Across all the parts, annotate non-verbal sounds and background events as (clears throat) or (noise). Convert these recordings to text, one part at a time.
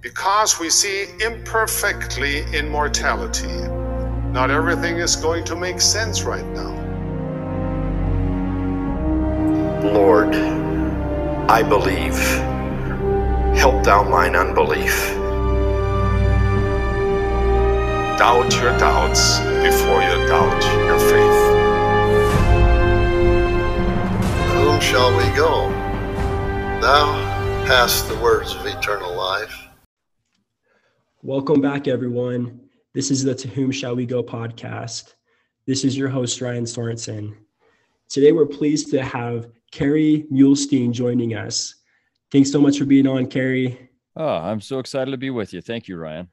Because we see imperfectly in mortality, not everything is going to make sense right now. Lord, I believe. Help thou mine unbelief. Doubt your doubts before you doubt your faith. Whom shall we go? Thou hast the words of eternal life. Welcome back, everyone. This is the To Whom Shall We Go podcast. This is your host, Ryan Sorensen. Today, we're pleased to have Kerry Muhlestein joining us. Thanks so much for being on, Kerry. Oh, I'm so excited to be with you. Thank you, Ryan.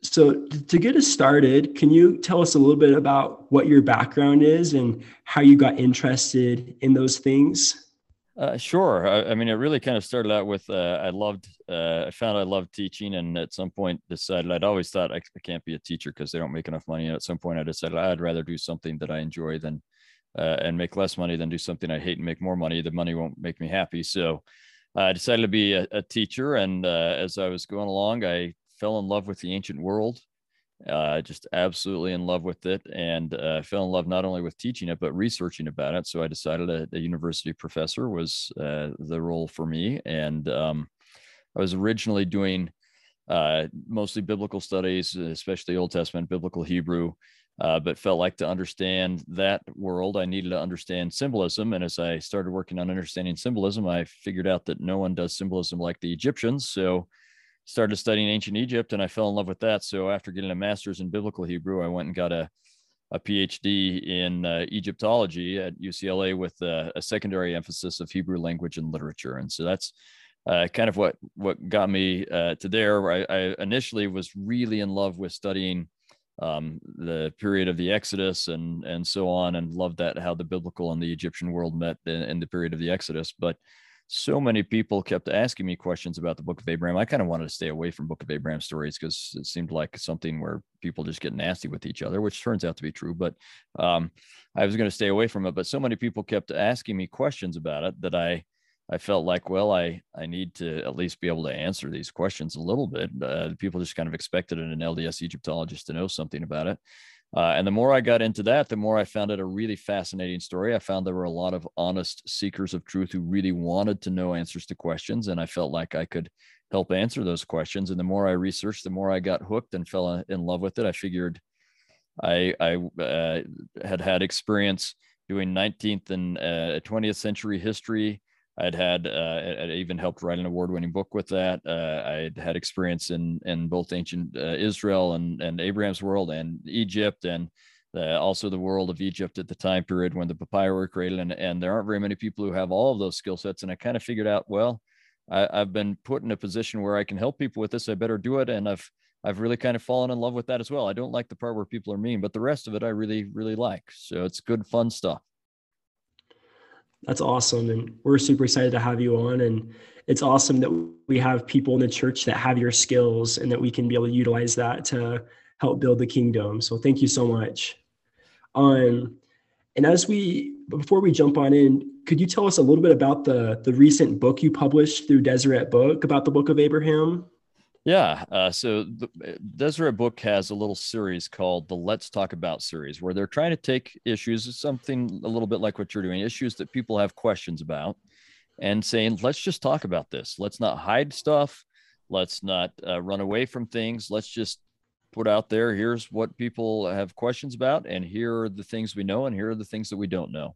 So, to get us started, can you tell us a little bit about what your background is and how you got interested in those things? Uh, sure. I, I, mean, it really kind of started out with uh, I loved, uh, I found I loved teaching, and at some point decided I'd always thought I, I can't be a teacher because they don't make enough money. And at some point, I decided I'd rather do something that I enjoy than uh, and make less money than do something I hate and make more money. The money won't make me happy. So I decided to be a, a teacher. And uh, as I was going along, I fell in love with the ancient world. Uh, just absolutely in love with it and uh, fell in love not only with teaching it but researching about it so i decided a, a university professor was uh, the role for me and um, i was originally doing uh, mostly biblical studies especially old testament biblical hebrew uh, but felt like to understand that world, I needed to understand symbolism. And as I started working on understanding symbolism, I figured out that no one does symbolism like the Egyptians. So started studying ancient Egypt and I fell in love with that. So after getting a master's in biblical Hebrew, I went and got a, a PhD in uh, Egyptology at UCLA with a, secondary emphasis of Hebrew language and literature. And so that's uh, kind of what, what got me uh, to there. I, I initially was really in love with studying um, the period of the Exodus and and so on, and loved that how the biblical and the Egyptian world met in, in, the period of the Exodus. But so many people kept asking me questions about the Book of Abraham. I kind of wanted to stay away from Book of Abraham stories because it seemed like something where people just get nasty with each other, which turns out to be true. But um, I was going to stay away from it. But so many people kept asking me questions about it that I I felt like, well, I I need to at least be able to answer these questions a little bit. Uh, people just kind of expected an LDS Egyptologist to know something about it. Uh, and the more I got into that, the more I found it a really fascinating story. I found there were a lot of honest seekers of truth who really wanted to know answers to questions, and I felt like I could help answer those questions. And the more I researched, the more I got hooked and fell in love with it. I figured I I uh, had had experience doing 19th and 20th uh, century history I'd had uh, I even helped write an award-winning book with that. Uh, I'd had experience in in both ancient uh, Israel and and Abraham's world and Egypt and uh, also the world of Egypt at the time period when the papyri were created. And and there aren't very many people who have all of those skill sets. And I kind of figured out, well, I, I've been put in a position where I can help people with this. I better do it. And I've I've really kind of fallen in love with that as well. I don't like the part where people are mean, but the rest of it I really really like. So it's good fun stuff that's awesome. And we're super excited to have you on. And it's awesome that we have people in the church that have your skills and that we can be able to utilize that to help build the kingdom. So thank you so much. Um, and as we before we jump on in, could you tell us a little bit about the the recent book you published through Deseret Book about the Book of Abraham? Yeah. Uh, so the uh, Deseret Book has a little series called the Let's Talk About series, where they're trying to take issues, something a little bit like what you're doing, issues that people have questions about, and saying, let's just talk about this. Let's not hide stuff. Let's not uh, run away from things. Let's just put out there here's what people have questions about, and here are the things we know, and here are the things that we don't know.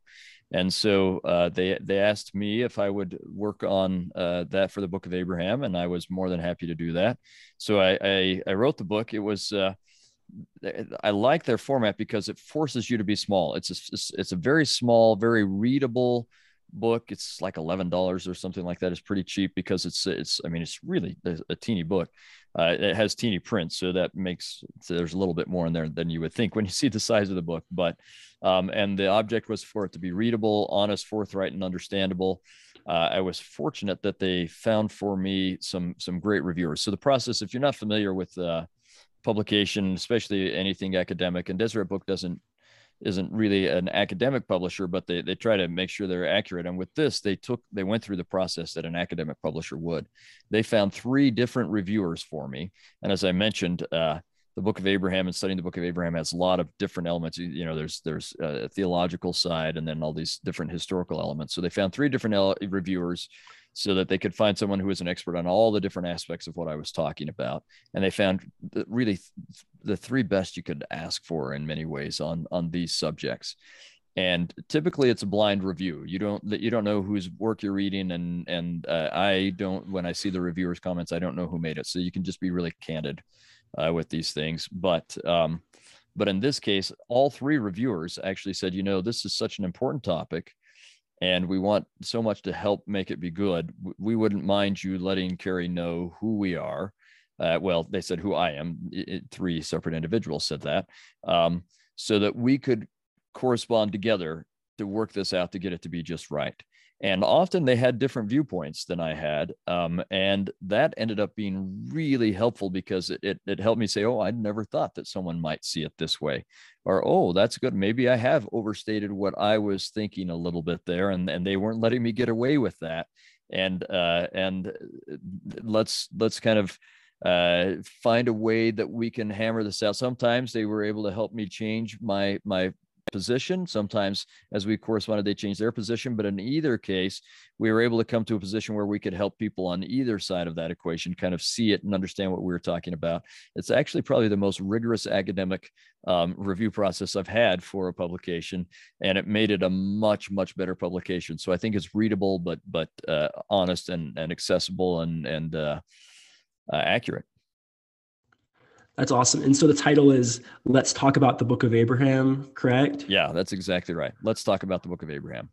And so uh, they they asked me if I would work on uh, that for the Book of Abraham, and I was more than happy to do that. So I I, I wrote the book. It was uh, I like their format because it forces you to be small. It's a, it's a very small, very readable book. It's like eleven dollars or something like that. It's pretty cheap because it's it's I mean it's really a, a teeny book. Uh, it has teeny print, so that makes so there's a little bit more in there than you would think when you see the size of the book. But um, and the object was for it to be readable, honest, forthright, and understandable. Uh, I was fortunate that they found for me some some great reviewers. So the process, if you're not familiar with uh, publication, especially anything academic, and Deseret Book doesn't isn't really an academic publisher, but they, they try to make sure they're accurate. And with this, they took they went through the process that an academic publisher would. They found three different reviewers for me, and as I mentioned, uh, the Book of Abraham and studying the Book of Abraham has a lot of different elements. You know, there's there's a theological side, and then all these different historical elements. So they found three different reviewers so that they could find someone who was an expert on all the different aspects of what I was talking about. And they found really the three best you could ask for in many ways on on these subjects. And typically, it's a blind review. You don't you don't know whose work you're reading, and and uh, I don't. When I see the reviewers' comments, I don't know who made it. So you can just be really candid uh, with these things. But um, but in this case, all three reviewers actually said, you know, this is such an important topic and we want so much to help make it be good. We wouldn't mind you letting Kerry know who we are. Uh, well, they said who I am. It, three separate individuals said that, um, so that we could correspond together to work this out to get it to be just right and often they had different viewpoints than I had, um, and that ended up being really helpful because it, it, it helped me say, "Oh, I'd never thought that someone might see it this way," or "Oh, that's good. Maybe I have overstated what I was thinking a little bit there, and and they weren't letting me get away with that." And uh, and uh, let's let's kind of uh, find a way that we can hammer this out. Sometimes they were able to help me change my my position. Sometimes, as we corresponded, they changed their position. But in either case, we were able to come to a position where we could help people on either side of that equation kind of see it and understand what we were talking about. It's actually probably the most rigorous academic um, review process I've had for a publication, and it made it a much, much better publication. So I think it's readable, but but uh, honest and and accessible and and uh, uh, accurate. That's awesome. And so the title is Let's Talk About the Book of Abraham, correct? Yeah, that's exactly right. Let's talk about the Book of Abraham.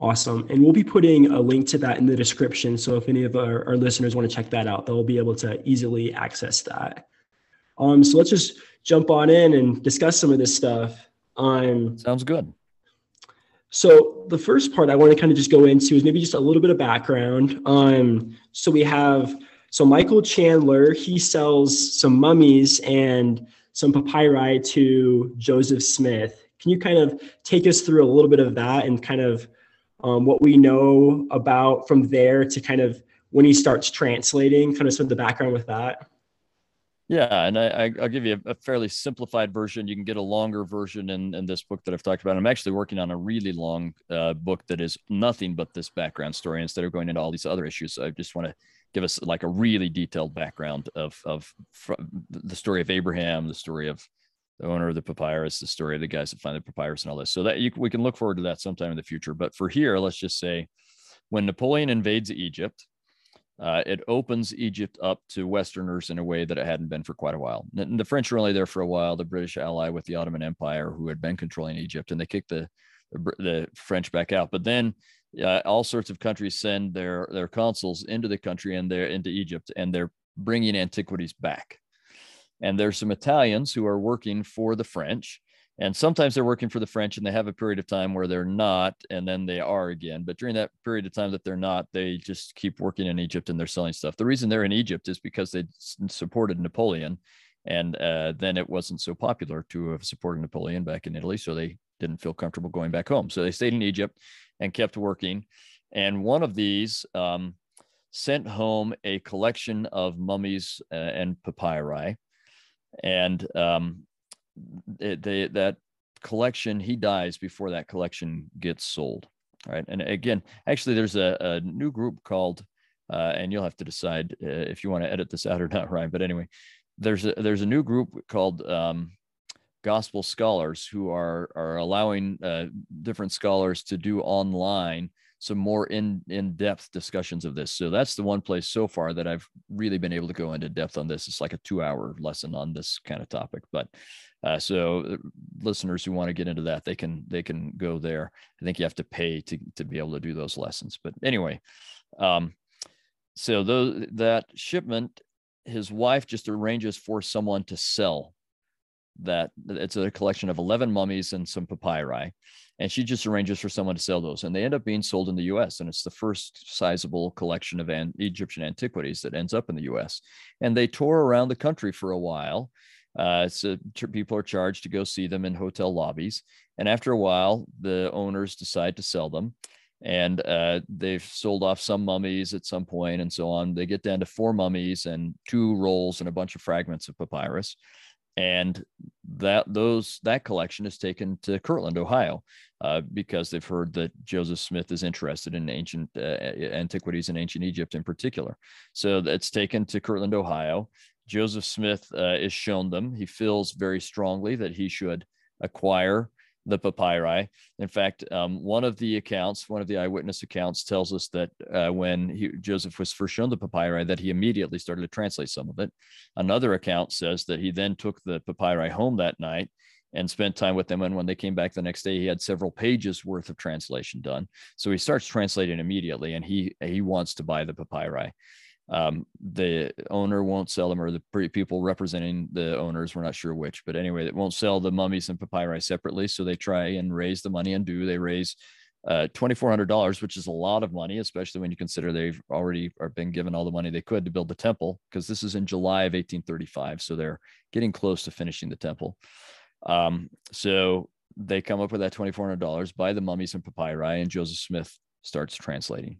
Awesome. And we'll be putting a link to that in the description. So if any of our, our listeners want to check that out, they'll be able to easily access that. Um, so let's just jump on in and discuss some of this stuff. Um, Sounds good. So the first part I want to kind of just go into is maybe just a little bit of background. Um, so we have so Michael Chandler, he sells some mummies and some papyri to Joseph Smith. Can you kind of take us through a little bit of that and kind of um, what we know about from there to kind of when he starts translating, kind of some of the background with that? Yeah, and I, will give you a, fairly simplified version. You can get a longer version in, in this book that I've talked about. I'm actually working on a really long uh, book that is nothing but this background story instead of going into all these other issues. So I just want to give us like a really detailed background of of the story of Abraham, the story of the owner of the papyrus, the story of the guys that find the papyrus, and all this. So that you, we can look forward to that sometime in the future. But for here, let's just say, when Napoleon invades Egypt, uh, it opens Egypt up to Westerners in a way that it hadn't been for quite a while. And the French were only there for a while. The British ally with the Ottoman Empire, who had been controlling Egypt, and they kicked the the, the French back out. But then uh, all sorts of countries send their their consuls into the country and they're into Egypt, and they're bringing antiquities back. And there's some Italians who are working for the French, and sometimes they're working for the French, and they have a period of time where they're not, and then they are again. But during that period of time that they're not, they just keep working in Egypt and they're selling stuff. The reason they're in Egypt is because they supported Napoleon, and uh, then it wasn't so popular to have supported Napoleon back in Italy, so they didn't feel comfortable going back home. So they stayed in Egypt and kept working. And one of these um, sent home a collection of mummies uh, and papyri. And um, it, they, that collection, he dies before that collection gets sold. Right. And again, actually, there's a, a new group called, uh, and you'll have to decide uh, if you want to edit this out or not, Ryan. But anyway, there's a, there's a new group called um, gospel scholars who are are allowing uh, different scholars to do online some more in in depth discussions of this. So that's the one place so far that I've really been able to go into depth on this. It's like a two hour lesson on this kind of topic. But uh, so uh, listeners who want to get into that, they can they can go there. I think you have to pay to to be able to do those lessons. But anyway, um, so those that shipment, his wife just arranges for someone to sell that it's a collection of 11 mummies and some papyri and she just arranges for someone to sell those and they end up being sold in the us and it's the first sizable collection of an egyptian antiquities that ends up in the us and they tour around the country for a while Uh, so people are charged to go see them in hotel lobbies. And after a while, the owners decide to sell them. And uh, they've sold off some mummies at some point and so on. They get down to four mummies and two rolls and a bunch of fragments of papyrus and that those that collection is taken to Kirtland, Ohio, uh, because they've heard that Joseph Smith is interested in ancient uh, antiquities in ancient Egypt in particular. So it's taken to Kirtland, Ohio. Joseph Smith uh, is shown them. He feels very strongly that he should acquire the papyri. In fact, um, one of the accounts, one of the eyewitness accounts, tells us that uh, when he, Joseph was first shown the papyri, that he immediately started to translate some of it. Another account says that he then took the papyri home that night and spent time with them. And when they came back the next day, he had several pages worth of translation done. So he starts translating immediately, and he he wants to buy the papyri um, the owner won't sell them or the people representing the owners we're not sure which but anyway it won't sell the mummies and papyri separately so they try and raise the money and do they raise uh, $2400 which is a lot of money especially when you consider they've already are been given all the money they could to build the temple because this is in july of 1835 so they're getting close to finishing the temple. Um, so they come up with that $2400 buy the mummies and papyri and joseph smith starts translating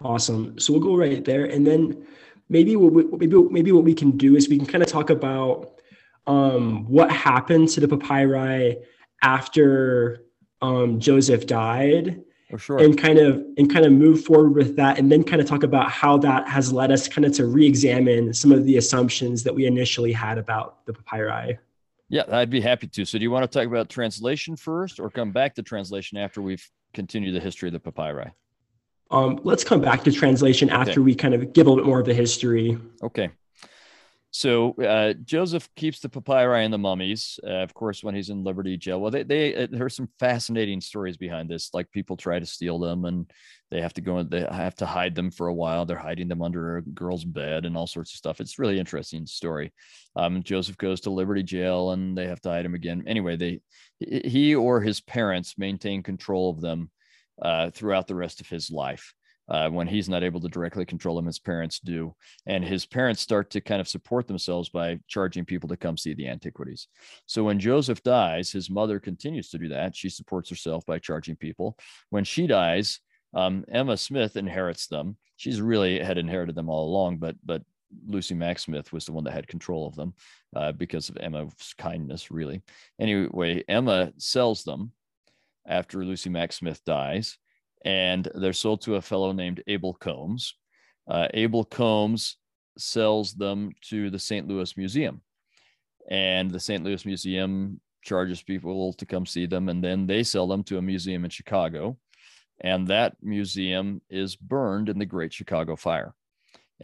Awesome. So we'll go right there, and then maybe what we, maybe maybe what we can do is we can kind of talk about um, what happened to the papyri after um, Joseph died. For sure. And kind of and kind of move forward with that, and then kind of talk about how that has led us kind of to re-examine some of the assumptions that we initially had about the papyri. Yeah, I'd be happy to. So, do you want to talk about translation first, or come back to translation after we've continued the history of the papyri? Um, let's come back to translation after okay. we kind of give a little bit more of the history. Okay. So uh, Joseph keeps the papyri and the mummies, uh, of course, when he's in Liberty Jail. Well, they, they uh, there's some fascinating stories behind this. Like people try to steal them, and they have to go and they have to hide them for a while. They're hiding them under a girl's bed and all sorts of stuff. It's really interesting story. Um, Joseph goes to Liberty Jail, and they have to hide him again. Anyway, they he or his parents maintain control of them uh, throughout the rest of his life. Uh, when he's not able to directly control them, his parents do. And his parents start to kind of support themselves by charging people to come see the antiquities. So when Joseph dies, his mother continues to do that. She supports herself by charging people. When she dies, um, Emma Smith inherits them. She's really had inherited them all along, but but Lucy Mack Smith was the one that had control of them uh, because of Emma's kindness, really. Anyway, Emma sells them after Lucy Mack Smith dies, and they're sold to a fellow named Abel Combs. Uh, Abel Combs sells them to the St. Louis Museum, and the St. Louis Museum charges people to come see them, and then they sell them to a museum in Chicago, and that museum is burned in the Great Chicago Fire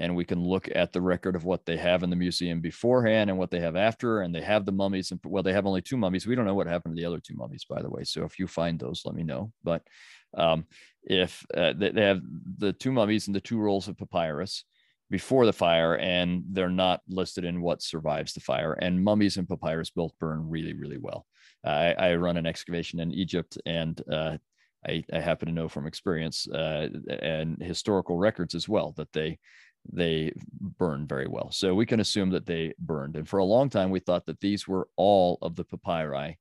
and we can look at the record of what they have in the museum beforehand and what they have after and they have the mummies and well they have only two mummies. We don't know what happened to the other two mummies by the way so if you find those let me know. But um, if uh, they, they have the two mummies and the two rolls of papyrus before the fire and they're not listed in what survives the fire and mummies and papyrus both burn really really well. I, I run an excavation in egypt and uh, I, I, happen to know from experience uh, and historical records as well that they they burn very well. So we can assume that they burned. And for a long time, we thought that these were all of the papyri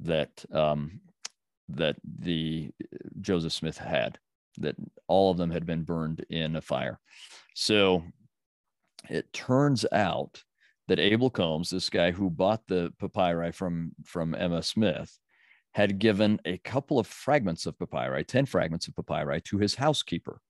that um, that the Joseph Smith had, that all of them had been burned in a fire. So it turns out that Abel Combs, this guy who bought the papyri from from Emma Smith, had given a couple of fragments of papyri, 10 fragments of papyri, to his housekeeper,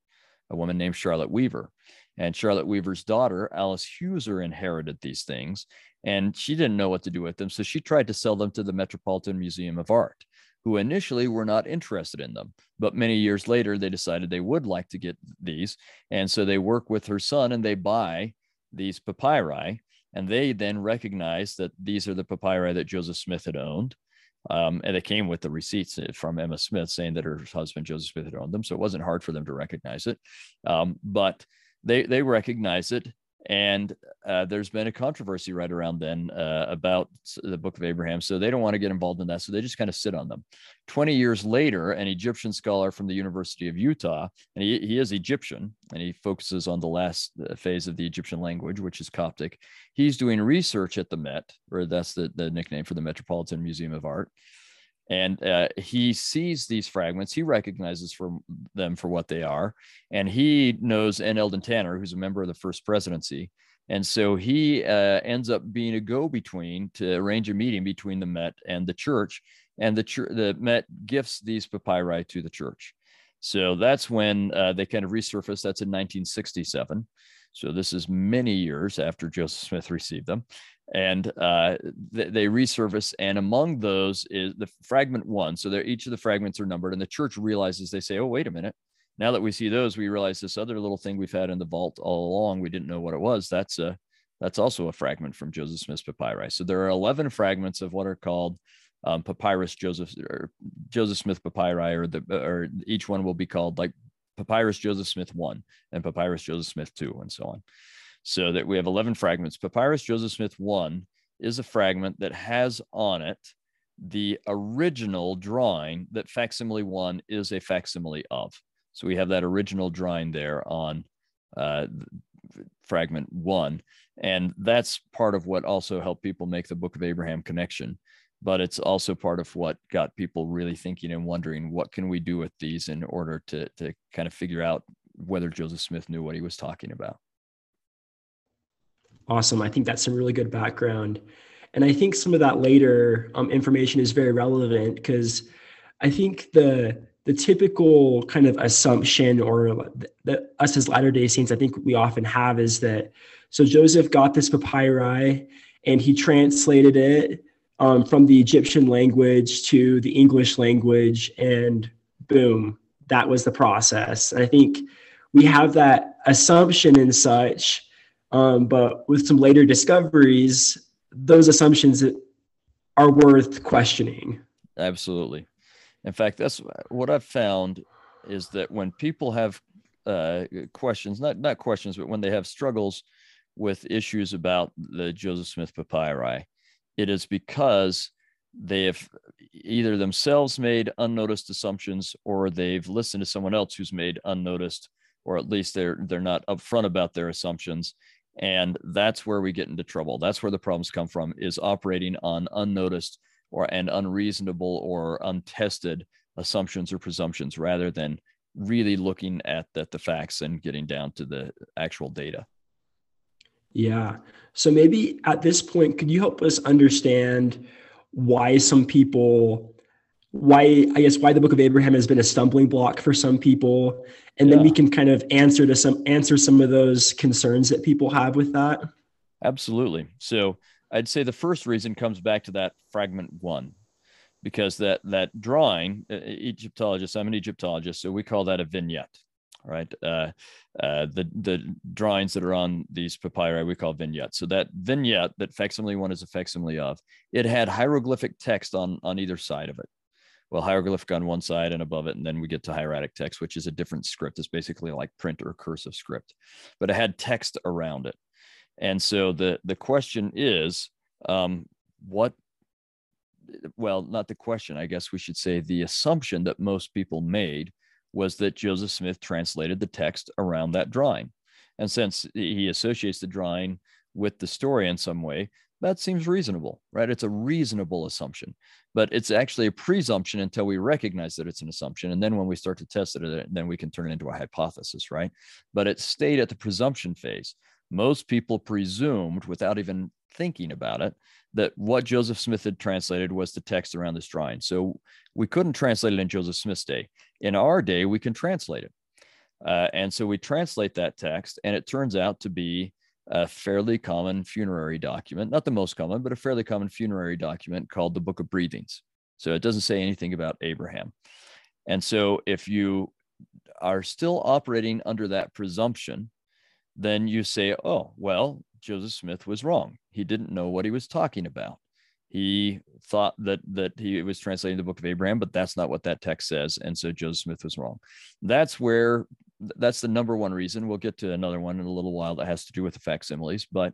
a woman named Charlotte Weaver. And Charlotte Weaver's daughter, Alice Heusser, inherited these things and she didn't know what to do with them. So she tried to sell them to the Metropolitan Museum of Art, who initially were not interested in them. But many years later, they decided they would like to get these. And so they work with her son and they buy these papyri. And they then recognize that these are the papyri that Joseph Smith had owned. Um, and it came with the receipts from Emma Smith saying that her husband Joseph Smith had owned them. So it wasn't hard for them to recognize it. Um, but they they recognize it And uh, there's been a controversy right around then uh, about the Book of Abraham. So they don't want to get involved in that. So they just kind of sit on them. 20 years later, an Egyptian scholar from the University of Utah, and he, he is Egyptian, and he focuses on the last uh, phase of the Egyptian language, which is Coptic. He's doing research at the Met, or that's the, the nickname for the Metropolitan Museum of Art and uh, he sees these fragments he recognizes for them for what they are and he knows n. Eldon tanner who's a member of the first presidency and so he uh, ends up being a go-between to arrange a meeting between the met and the church and the, church, the met gifts these papyri to the church. So that's when uh, they kind of resurface that's in 1967 so this is many years after joseph smith received them and uh, th- they resurface. And among those is the fragment one. So they're each of the fragments are numbered, and the church realizes they say, "Oh, wait a minute." Now that we see those, we realize this other little thing we've had in the vault all along. We didn't know what it was. That's a that's also a fragment from Joseph Smith's papyri. So there are 11 fragments of what are called um, papyrus Joseph or Joseph Smith papyri, or the or each one will be called like papyrus Joseph Smith one and papyrus Joseph Smith two, and so on so that we have 11 fragments. Papyrus Joseph Smith 1 is a fragment that has on it the original drawing that facsimile 1 is a facsimile of. So we have that original drawing there on uh, fragment 1. And that's part of what also helped people make the Book of Abraham connection. But it's also part of what got people really thinking and wondering what can we do with these in order to, to kind of figure out whether Joseph Smith knew what he was talking about. Awesome. I think that's some really good background. And I think some of that later um, information is very relevant because I think the the typical kind of assumption or us as Latter Day Saints, I think we often have is that so Joseph got this papyri and he translated it um, from the Egyptian language to the English language, and boom, that was the process. And I think we have that assumption and such um, but with some later discoveries, those assumptions are worth questioning. Absolutely. In fact, that's what I've found is that when people have uh, questions, not not questions, but when they have struggles with issues about the Joseph Smith papyri, it is because they have either themselves made unnoticed assumptions or they've listened to someone else who's made unnoticed, or at least they're they're not upfront about their assumptions and that's where we get into trouble. That's where the problems come from is operating on unnoticed or and unreasonable or untested assumptions or presumptions rather than really looking at the, the facts and getting down to the actual data. Yeah. So maybe at this point could you help us understand why some people why i guess why the book of abraham has been a stumbling block for some people. And yeah. then we can kind of answer to some answer some of those concerns that people have with that. Absolutely. So i'd say the first reason comes back to that fragment one because that that drawing egyptologist i'm an egyptologist so we call that a vignette right? Uh, uh, the the drawings that are on these papyri we call vignettes. So that vignette that facsimile one is a facsimile of it had hieroglyphic text on on either side of it well hieroglyphic on one side and above it and then we get to hieratic text which is a different script. It's basically like print or cursive script but it had text around it. And so the the question is um, what well not the question i guess we should say the assumption that most people made was that joseph smith translated the text around that drawing. And since he associates the drawing with the story in some way that seems reasonable, right? It's a reasonable assumption, but it's actually a presumption until we recognize that it's an assumption. And then when we start to test it, then we can turn it into a hypothesis, right? But it stayed at the presumption phase. Most people presumed without even thinking about it that what Joseph Smith had translated was the text around this drawing. So we couldn't translate it in Joseph Smith's day. In our day, we can translate it. Uh, and so we translate that text, and it turns out to be a fairly common funerary document, not the most common, but a fairly common funerary document called the Book of Breathings. So it doesn't say anything about Abraham. And so if you are still operating under that presumption, then you say, oh, well, Joseph Smith was wrong. He didn't know what he was talking about. He thought that that he was translating the book of Abraham, but that's not what that text says. And so Joseph Smith was wrong. That's where that's the number one reason. We'll get to another one in a little while that has to do with the facsimiles, but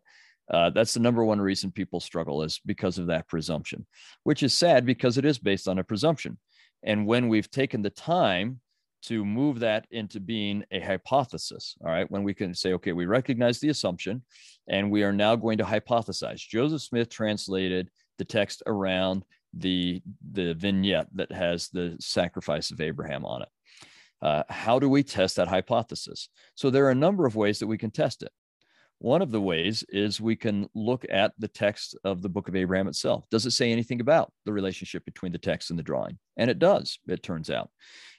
uh, that's the number one reason people struggle is because of that presumption, which is sad because it is based on a presumption. And when we've taken the time to move that into being a hypothesis, all right, when we can say, okay, we recognize the assumption and we are now going to hypothesize. Joseph Smith translated the text around the, the vignette that has the sacrifice of Abraham on it. Uh, how do we test that hypothesis? So there are a number of ways that we can test it. One of the ways is we can look at the text of the book of Abraham itself. Does it say anything about the relationship between the text and the drawing? And it does, it turns out.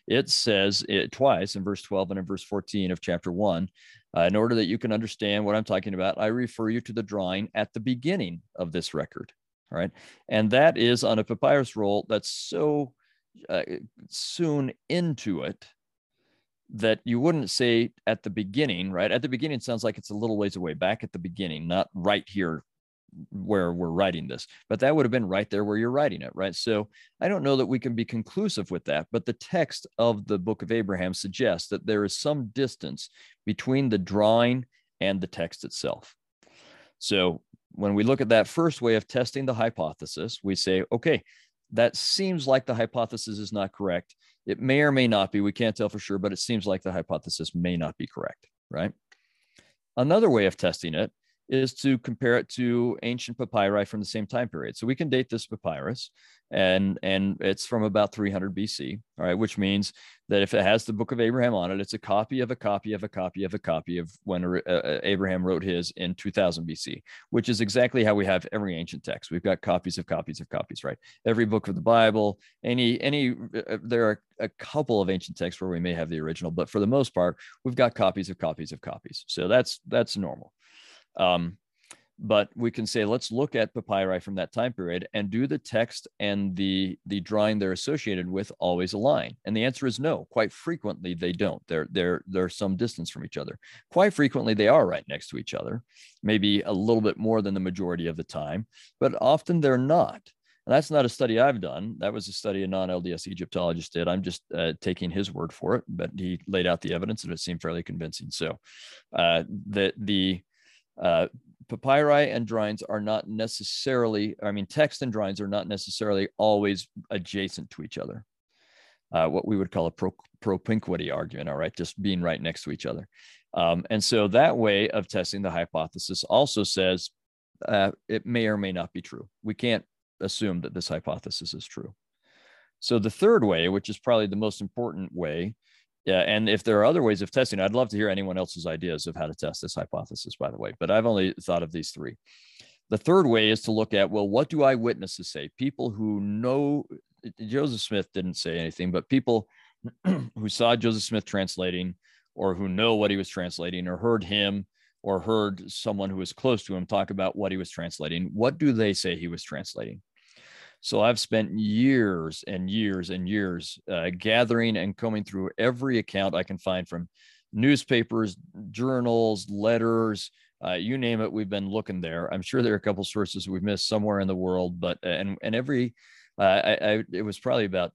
It says it twice in verse 12 and in verse 14 of chapter 1. Uh, in order that you can understand what I'm talking about, I refer you to the drawing at the beginning of this record. All right. And that is on a papyrus roll that's so uh, soon into it that you wouldn't say at the beginning, right? At the beginning, sounds like it's a little ways away, back at the beginning, not right here where we're writing this, but that would have been right there where you're writing it, right? So I don't know that we can be conclusive with that, but the text of the book of Abraham suggests that there is some distance between the drawing and the text itself. So when we look at that first way of testing the hypothesis, we say, okay, that seems like the hypothesis is not correct. It may or may not be. We can't tell for sure, but it seems like the hypothesis may not be correct, right? Another way of testing it is to compare it to ancient papyri from the same time period. So we can date this papyrus and and it's from about 300 BC, all right, which means that if it has the book of Abraham on it, it's a copy of a copy of a copy of a copy of when uh, uh Abraham wrote his in 2000 BC, which is exactly how we have every ancient text. We've got copies of copies of copies, right? Every book of the Bible, any any uh, uh there are a couple of ancient texts where we may have the original, but for the most part, we've got copies of copies of copies. So that's that's normal. Um, but we can say let's look at papyri from that time period and do the text and the the drawing they're associated with always align and the answer is no quite frequently they don't they're they're they're some distance from each other quite frequently they are right next to each other maybe a little bit more than the majority of the time but often they're not and that's not a study I've done. That was a study a non-LDS Egyptologist did. I'm just uh, taking his word for it, but he laid out the evidence and it seemed fairly convincing. So, uh, the the uh, papyri and drawings are not necessarily, I mean, text and drawings are not necessarily always adjacent to each other. Uh, what we would call a pro, propinquity argument, all right, just being right next to each other. Um, and so that way of testing the hypothesis also says uh, it may or may not be true. We can't assume that this hypothesis is true. So the third way, which is probably the most important way, yeah, and if there are other ways of testing, I'd love to hear anyone else's ideas of how to test this hypothesis, by the way, but I've only thought of these three. The third way is to look at, well, what do eyewitnesses say? People who know Joseph Smith didn't say anything, but people (clears throat) who saw Joseph Smith translating or who know what he was translating or heard him or heard someone who was close to him talk about what he was translating, what do they say he was translating? So I've spent years and years and years uh, gathering and combing through every account I can find from newspapers, journals, letters, uh, you name it. We've been looking there. I'm sure there are a couple sources we've missed somewhere in the world, but uh, and and every uh, I, I, it was probably about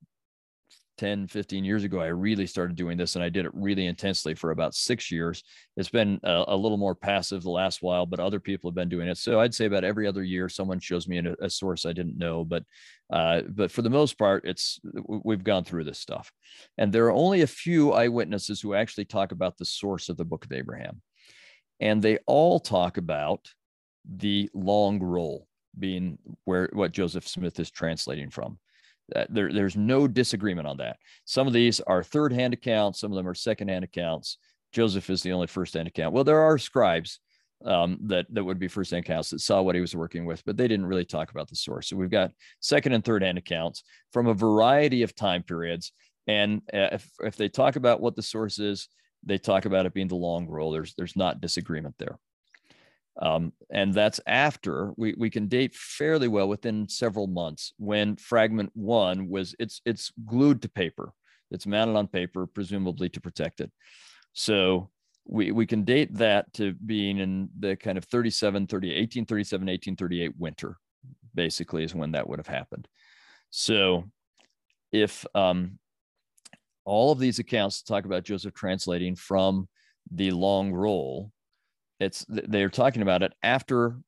10, 15 years ago, I really started doing this and I did it really intensely for about six years. It's been a, a, little more passive the last while, but other people have been doing it. So I'd say about every other year, someone shows me a, a source I didn't know, but, uh, but for the most part, it's, we've gone through this stuff. And there are only a few eyewitnesses who actually talk about the source of the book of Abraham. And they all talk about the long roll being where what Joseph Smith is translating from. There, there's no disagreement on that. Some of these are third hand accounts, some of them are second hand accounts. Joseph is the only first hand account. Well, there are scribes um, that, that would be first hand accounts that saw what he was working with, but they didn't really talk about the source. So we've got second and third hand accounts from a variety of time periods. And uh, if, if they talk about what the source is, they talk about it being the long roll. There's, there's not disagreement there. Um, and that's after we, we can date fairly well within several months when fragment one was it's it's glued to paper it's mounted on paper presumably to protect it so we, we can date that to being in the kind of 37 30 1837 1838 winter basically is when that would have happened so if um all of these accounts talk about Joseph translating from the long roll. It's they're talking about it after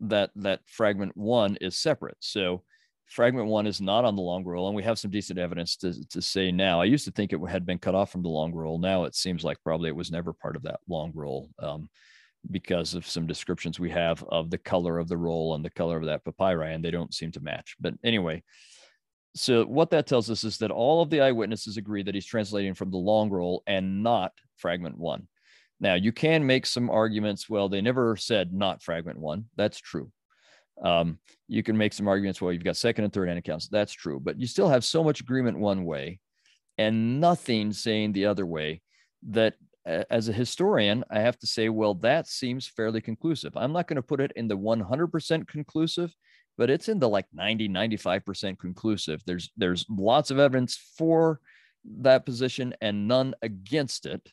that that fragment one is separate. So fragment one is not on the long roll, and we have some decent evidence to, to say now. I used to think it had been cut off from the long roll. Now it seems like probably it was never part of that long roll um, because of some descriptions we have of the color of the roll and the color of that papyri, and they don't seem to match. But anyway, so what that tells us is that all of the eyewitnesses agree that he's translating from the long roll and not fragment one. Now you can make some arguments. Well, they never said not fragment one. That's true. Um, you can make some arguments. Well, you've got second and third hand accounts. That's true, but you still have so much agreement one way, and nothing saying the other way. That as a historian, I have to say, well, that seems fairly conclusive. I'm not going to put it in the 100% conclusive but it's in the like 90 95% conclusive there's there's lots of evidence for that position and none against it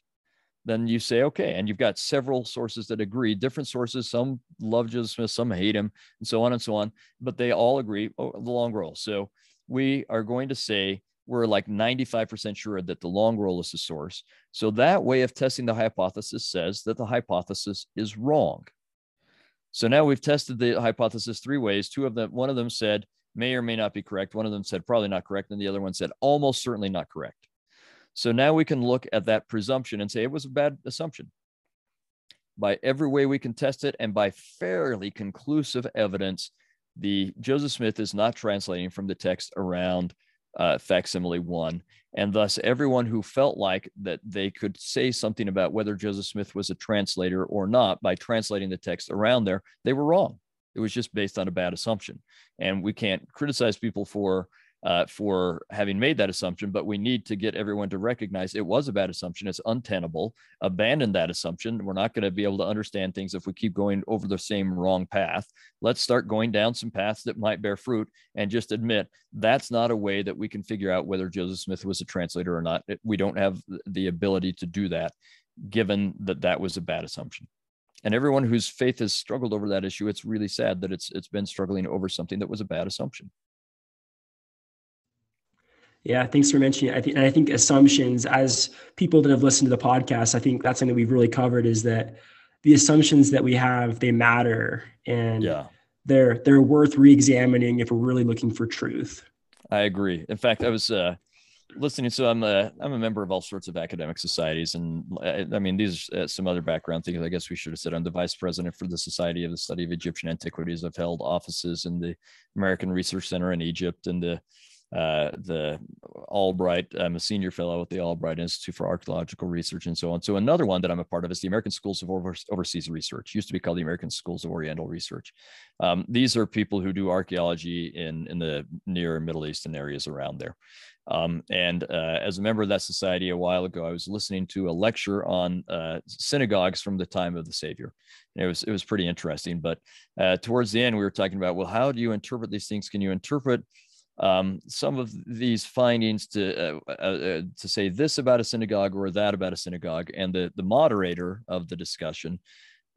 then you say okay and you've got several sources that agree different sources some love joseph smith some hate him and so on and so on but they all agree oh, the long roll so we are going to say we're like 95% sure that the long roll is the source so that way of testing the hypothesis says that the hypothesis is wrong so now we've tested the hypothesis three ways. Two of them, one of them said may or may not be correct. One of them said probably not correct. And the other one said almost certainly not correct. So now we can look at that presumption and say it was a bad assumption. By every way we can test it and by fairly conclusive evidence, the Joseph Smith is not translating from the text around uh, facsimile one. And thus, everyone who felt like that they could say something about whether Joseph Smith was a translator or not by translating the text around there, they were wrong. It was just based on a bad assumption. And we can't criticize people for uh, for having made that assumption, but we need to get everyone to recognize it was a bad assumption. It's untenable. Abandon that assumption. We're not going to be able to understand things if we keep going over the same wrong path. Let's start going down some paths that might bear fruit and just admit that's not a way that we can figure out whether Joseph Smith was a translator or not. We don't have the ability to do that, given that that was a bad assumption and everyone whose faith has struggled over that issue it's really sad that it's it's been struggling over something that was a bad assumption yeah, thanks for mentioning it. I think, and I think assumptions, as people that have listened to the podcast, I think that's something we've really covered is that the assumptions that we have they matter, and yeah. they're they're worth re-examining if we're really looking for truth. I agree. In fact, I was uh, listening. So I'm a I'm a member of all sorts of academic societies, and I, I mean these are uh, some other background things. I guess we should have said I'm the vice president for the Society of the Study of Egyptian Antiquities. I've held offices in the American Research Center in Egypt and the uh, the Albright. I'm a senior fellow at the Albright Institute for Archaeological Research and so on. So another one that I'm a part of is the American Schools of Overseas Research. Used to be called the American Schools of Oriental Research. Um, these are people who do archaeology in in the near Middle Eastern areas around there. Um, and uh, as a member of that society a while ago, I was listening to a lecture on uh, synagogues from the time of the Savior. And it was it was pretty interesting. But uh, towards the end, we were talking about well, how do you interpret these things? Can you interpret um, some of these findings to uh, uh, uh, to say this about a synagogue or that about a synagogue, and the the moderator of the discussion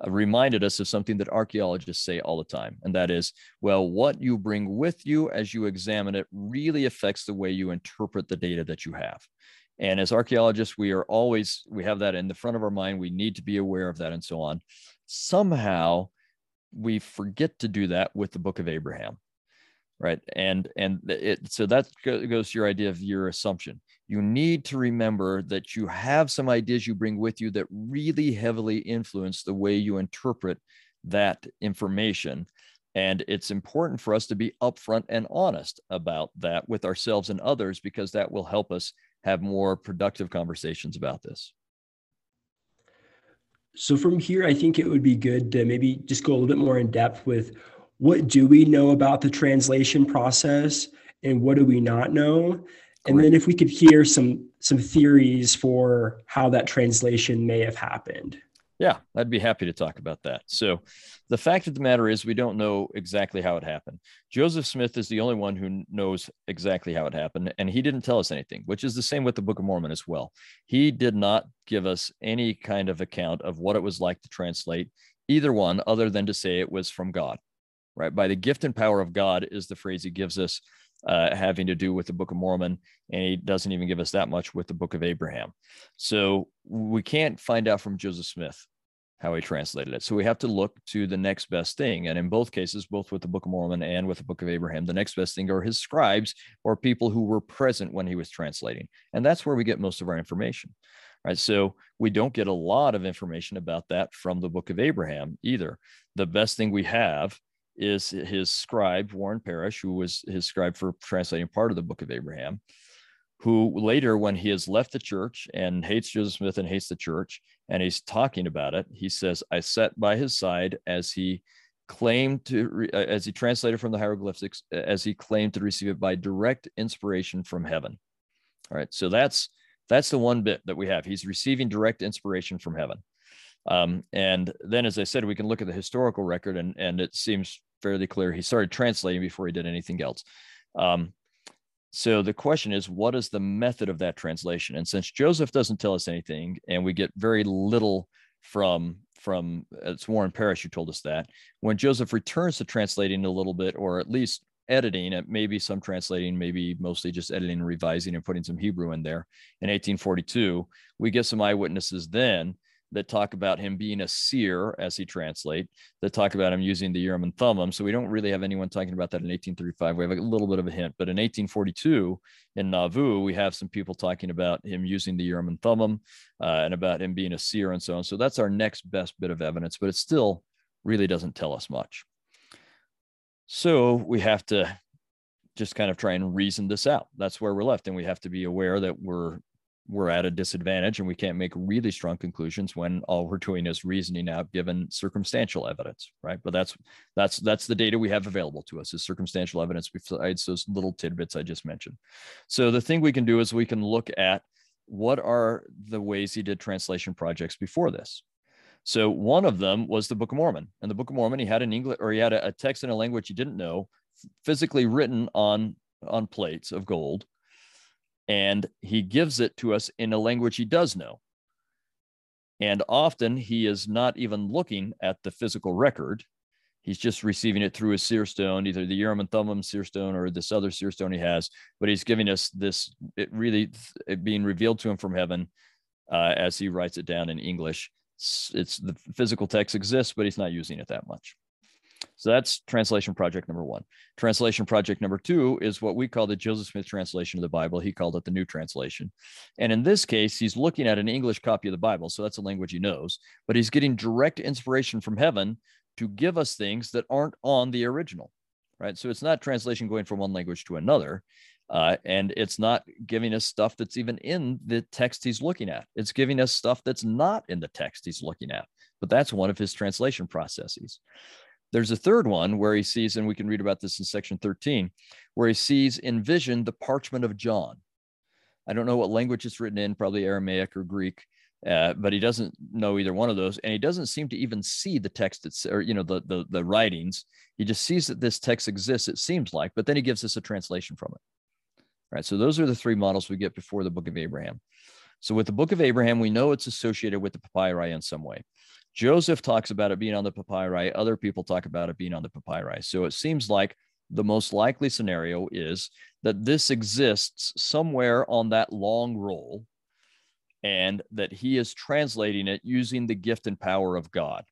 uh, reminded us of something that archaeologists say all the time, and that is, well, what you bring with you as you examine it really affects the way you interpret the data that you have. And as archaeologists, we are always we have that in the front of our mind. We need to be aware of that, and so on. Somehow, we forget to do that with the Book of Abraham right? And and it so that goes to your idea of your assumption. You need to remember that you have some ideas you bring with you that really heavily influence the way you interpret that information. And it's important for us to be upfront and honest about that with ourselves and others because that will help us have more productive conversations about this. So from here i think it would be good to maybe just go a little bit more in depth with what do we know about the translation process and what do we not know? And then if we could hear some some theories for how that translation may have happened. Yeah i'd be happy to talk about that. So the fact of the matter is we don't know exactly how it happened. Joseph smith is the only one who knows exactly how it happened and he didn't tell us anything which is the same with the book of mormon as well. He did not give us any kind of account of what it was like to translate either one other than to say it was from god right? By the gift and power of God is the phrase he gives us uh, having to do with the Book of Mormon, and he doesn't even give us that much with the Book of Abraham. So we can't find out from Joseph Smith how he translated it. So we have to look to the next best thing. And in both cases, both with the Book of Mormon and with the Book of Abraham, the next best thing are his scribes or people who were present when he was translating. And that's where we get most of our information. Right. So we don't get a lot of information about that from the Book of Abraham either. The best thing we have is his scribe, Warren Parrish, who was his scribe for translating part of the Book of Abraham who later, when he has left the church and hates Joseph Smith and hates the church, and he's talking about it, he says, I sat by his side as he claimed to, uh, as he translated from the hieroglyphics, as he claimed to receive it by direct inspiration from heaven. All right. So that's, that's the one bit that we have. He's receiving direct inspiration from heaven. Um, and then, as I said, we can look at the historical record, and, and it seems fairly clear he started translating before he did anything else. Um, so the question is, what is the method of that translation? And since Joseph doesn't tell us anything, and we get very little from from it's Warren Parrish who told us that when Joseph returns to translating a little bit, or at least editing it, maybe some translating, maybe mostly just editing and revising and putting some Hebrew in there in 1842, we get some eyewitnesses then that talk about him being a seer as he translate that talk about him using the urim and thummim. So we don't really have anyone talking about that in 1835 we have a little bit of a hint but in 1842 in nauvoo we have some people talking about him using the urim and thummim uh, and about him being a seer and so on. So that's our next best bit of evidence but it still really doesn't tell us much. So we have to just kind of try and reason this out. That's where we're left and we have to be aware that we're we're at a disadvantage and we can't make really strong conclusions when all we're doing is reasoning out given circumstantial evidence right? But that's that's that's the data we have available to us is circumstantial evidence besides those little tidbits i just mentioned. So the thing we can do is we can look at what are the ways he did translation projects before this. So one of them was the book of mormon. And the book of mormon he had an english or he had a, a text in a language he didn't know physically written on on plates of gold and he gives it to us in a language he does know. And often he is not even looking at the physical record. He's just receiving it through a seer stone, either the Urim and Thummim seer stone or this other seer stone he has. But he's giving us this, it really it being revealed to him from heaven uh, as he writes it down in English. It's, it's the physical text exists, but he's not using it that much. So that's translation project number one. Translation project number two is what we call the Joseph Smith translation of the Bible. He called it the New Translation. And in this case, he's looking at an English copy of the Bible. So that's a language he knows, but he's getting direct inspiration from heaven to give us things that aren't on the original, right? So it's not translation going from one language to another. Uh, and it's not giving us stuff that's even in the text he's looking at. It's giving us stuff that's not in the text he's looking at. But that's one of his translation processes. There's a third one where he sees, and we can read about this in section 13, where he sees in vision the parchment of John. I don't know what language it's written in, probably Aramaic or Greek, uh, but he doesn't know either one of those, and he doesn't seem to even see the text it's, or you know the, the the writings. He just sees that this text exists. It seems like, but then he gives us a translation from it. Right. So those are the three models we get before the Book of Abraham. So with the Book of Abraham, we know it's associated with the papyri in some way. Joseph talks about it being on the papyri. Other people talk about it being on the papyri. So it seems like the most likely scenario is that this exists somewhere on that long roll and that he is translating it using the gift and power of God.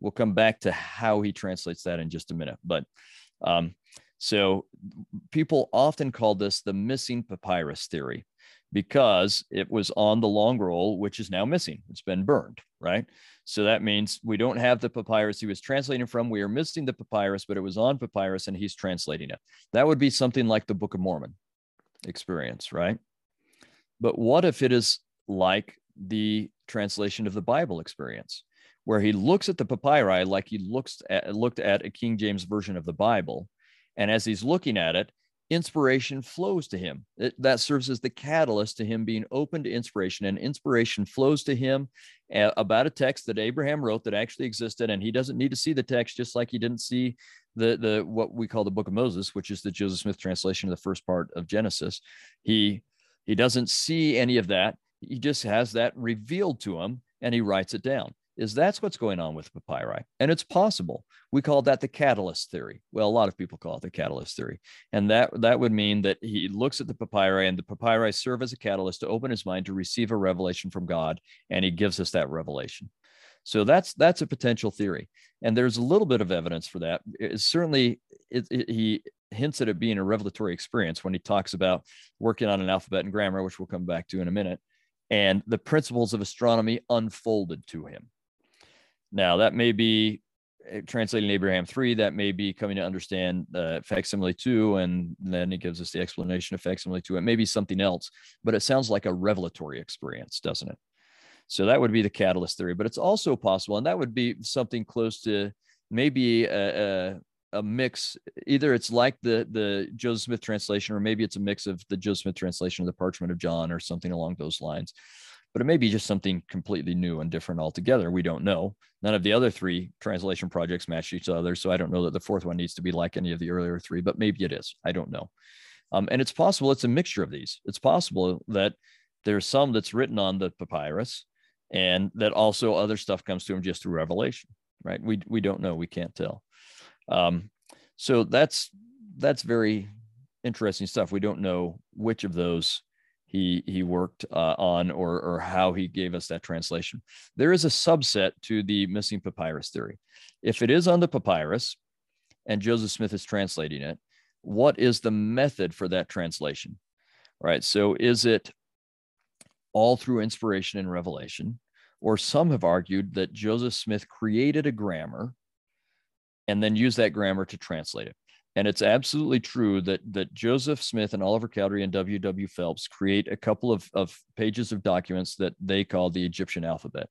We'll come back to how he translates that in just a minute. But um, so people often call this the missing papyrus theory because it was on the long roll, which is now missing. It's been burned, right? So that means we don't have the papyrus he was translating from. We are missing the papyrus, but it was on papyrus and he's translating it. That would be something like the Book of Mormon experience, right? But what if it is like the translation of the Bible experience, where he looks at the papyri like he looks at, looked at a King James version of the Bible, and as he's looking at it, inspiration flows to him. It, that serves as the catalyst to him being open to inspiration, and inspiration flows to him eh, about a text that Abraham wrote that actually existed, and he doesn't need to see the text just like he didn't see the the what we call the Book of Moses, which is the Joseph Smith translation of the first part of Genesis. He he doesn't see any of that. He just has that revealed to him, and he writes it down. Is that's what's going on with papyri. And it's possible. We call that the catalyst theory. Well, a lot of people call it the catalyst theory. And that, that would mean that he looks at the papyri and the papyri serve as a catalyst to open his mind to receive a revelation from God. And he gives us that revelation. So that's that's a potential theory, and there's a little bit of evidence for that. It's certainly, it, it, he hints at it being a revelatory experience when he talks about working on an alphabet and grammar, which we'll come back to in a minute, and the principles of astronomy unfolded to him. Now, that may be eh, translating Abraham 3, that may be coming to understand uh, facsimile 2, and then it gives us the explanation of facsimile 2. It may be something else, but it sounds like a revelatory experience, doesn't it? So that would be the catalyst theory, but it's also possible, and that would be something close to maybe a, a, a mix. Either it's like the the Joseph Smith translation, or maybe it's a mix of the Joseph Smith translation of the Parchment of John, or something along those lines but it may be just something completely new and different altogether. We don't know. None of the other three translation projects match each other. So I don't know that the fourth one needs to be like any of the earlier three, but maybe it is. I don't know. Um, and it's possible it's a mixture of these. It's possible that there's some that's written on the papyrus and that also other stuff comes to him just through revelation, right? We, we don't know. We can't tell. Um, so that's, that's very interesting stuff. We don't know which of those he he worked uh, on or or how he gave us that translation. There is a subset to the missing papyrus theory. If it is on the papyrus and Joseph Smith is translating it, what is the method for that translation? Right. So is it all through inspiration and revelation? Or some have argued that Joseph Smith created a grammar and then used that grammar to translate it. And it's absolutely true that that Joseph Smith and Oliver Cowdery and W. W. Phelps create a couple of, of pages of documents that they call the Egyptian alphabet.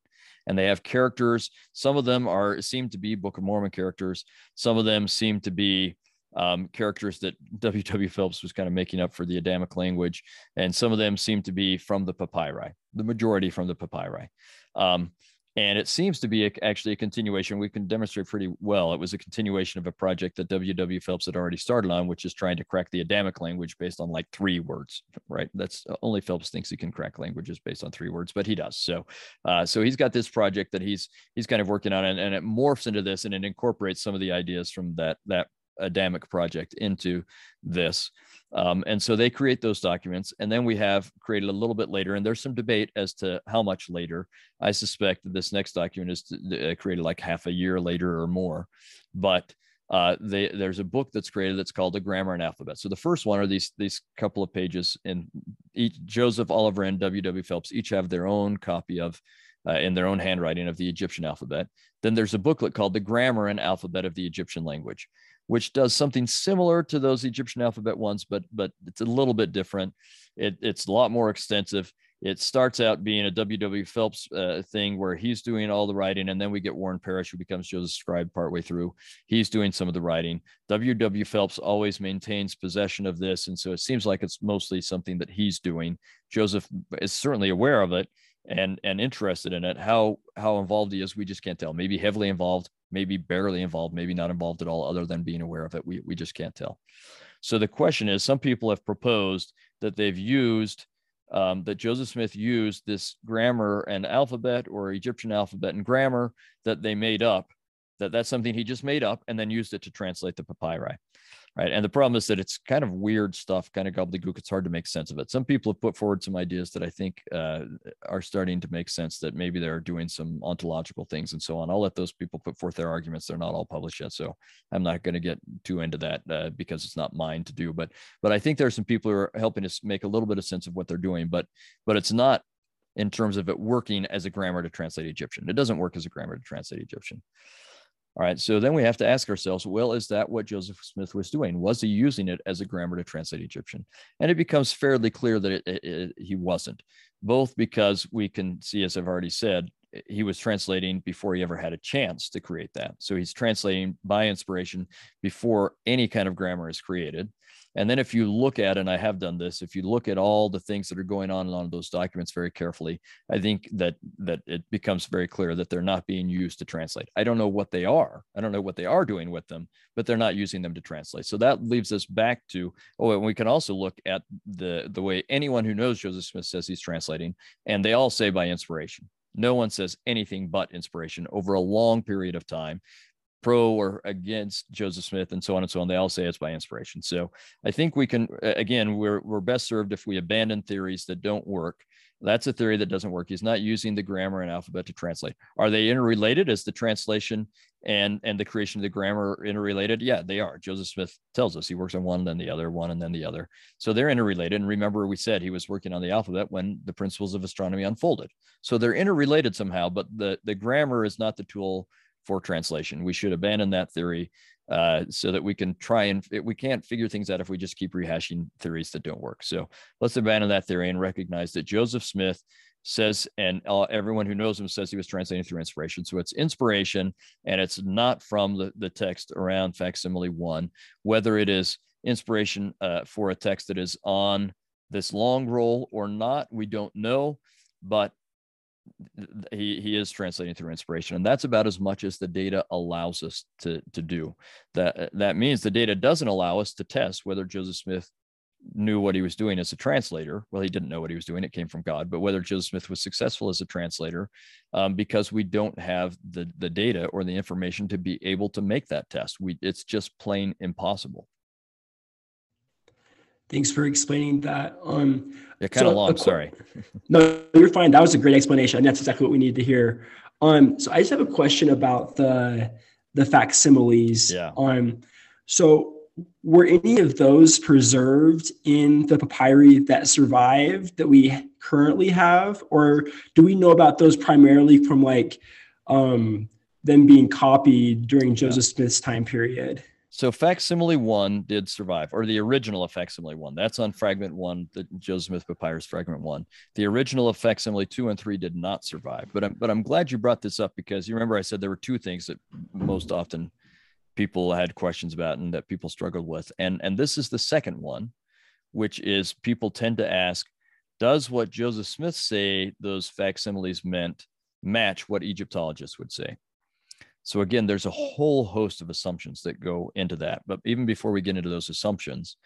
And they have characters. Some of them are seem to be Book of Mormon characters. Some of them seem to be um, characters that (laughs) W. W. Phelps was kind of making up for the Adamic language, and some of them seem to be from the papyri. The majority from the papyri. Um, and it seems to be a, actually a continuation. We can demonstrate pretty well. It was a continuation of a project that W.W. Phelps had already started on, which is trying to crack the Adamic language based on like three words, right? That's uh, only Phelps thinks he can crack languages based on three words, but he does. So, uh, so he's got this project that he's he's kind of working on, and, and it morphs into this, and it incorporates some of the ideas from that that Adamic project into this. Um, and so they create those documents. And then we have created a little bit later, and there's some debate as to how much later. I suspect that this next document is uh, created like half a year later or more. But uh, they, there's a book that's created that's called the Grammar and Alphabet. So the first one are these these couple of pages, and each Joseph Oliver and W. W. Phelps each have their own copy of uh, in their own handwriting of the Egyptian alphabet. Then there's a booklet called the Grammar and Alphabet of the Egyptian Language which does something similar to those Egyptian alphabet ones, but but it's a little bit different. It, it's a lot more extensive. It starts out being a W.W. Phelps uh, thing where he's doing all the writing, and then we get Warren Parrish, who becomes Joseph Scribe partway through. He's doing some of the writing. W.W. Phelps always maintains possession of this, and so it seems like it's mostly something that he's doing. Joseph is certainly aware of it and and interested in it. How how involved he is, we just can't tell. Maybe heavily involved, maybe barely involved, maybe not involved at all, other than being aware of it. We, we just can't tell. So the question is some people have proposed that they've used, um, that Joseph Smith used this grammar and alphabet or Egyptian alphabet and grammar that they made up, that that's something he just made up and then used it to translate the papyri right? And the problem is that it's kind of weird stuff, kind of gobbledygook. It's hard to make sense of it. Some people have put forward some ideas that I think uh, are starting to make sense. That maybe they're doing some ontological things and so on. I'll let those people put forth their arguments. They're not all published yet, so I'm not going to get too into that uh, because it's not mine to do. But but I think there are some people who are helping us make a little bit of sense of what they're doing. But but it's not in terms of it working as a grammar to translate Egyptian. It doesn't work as a grammar to translate Egyptian. All right, so then we have to ask ourselves, well, is that what Joseph Smith was doing? Was he using it as a grammar to translate Egyptian? And it becomes fairly clear that it, it, it, he wasn't, both because we can see, as I've already said, he was translating before he ever had a chance to create that. So he's translating by inspiration before any kind of grammar is created. And then if you look at, and I have done this, if you look at all the things that are going on on those documents very carefully, I think that that it becomes very clear that they're not being used to translate. I don't know what they are. I don't know what they are doing with them, but they're not using them to translate. So that leaves us back to oh, and we can also look at the the way anyone who knows Joseph Smith says he's translating, and they all say by inspiration No one says anything but inspiration over a long period of time pro or against Joseph Smith and so on and so on. They all say it's by inspiration. So I think we can, again, we're, we're best served if we abandon theories that don't work. That's a theory that doesn't work. He's not using the grammar and alphabet to translate. Are they interrelated? Is the translation and and the creation of the grammar interrelated? Yeah, they are. Joseph Smith tells us he works on one, then the other, one, and then the other. So they're interrelated. And remember, we said he was working on the alphabet when the principles of astronomy unfolded. So they're interrelated somehow, but the the grammar is not the tool for translation. We should abandon that theory uh, so that we can try and we can't figure things out if we just keep rehashing theories that don't work. So let's abandon that theory and recognize that Joseph Smith says, and uh, everyone who knows him says he was translating through inspiration. So it's inspiration, and it's not from the, the text around facsimile one, whether it is inspiration uh, for a text that is on this long roll or not, we don't know. But he he is translating through inspiration and that's about as much as the data allows us to to do. That that means the data doesn't allow us to test whether joseph smith knew what he was doing as a translator. Well he didn't know what he was doing it came from god but whether joseph smith was successful as a translator um, because we don't have the the data or the information to be able to make that test. We it's just plain impossible Thanks for explaining that. Um, yeah, kind so of long. sorry. (laughs) no, you're fine. That was a great explanation. And that's exactly what we need to hear. Um, so I just have a question about the the facsimiles. Yeah. Um, so were any of those preserved in the papyri that survived that we currently have, or do we know about those primarily from like um, them being copied during Joseph yeah. Smith's time period? So facsimile one did survive, or the original facsimile one. That's on fragment one, the Joseph Smith Papyrus fragment one. The original facsimile two and three did not survive. But I'm but I'm glad you brought this up because you remember I said there were two things that most often people had questions about and that people struggled with. And and this is the second one, which is people tend to ask, does what Joseph Smith say those facsimiles meant match what Egyptologists would say? So again, there's a whole host of assumptions that go into that. But even before we get into those assumptions,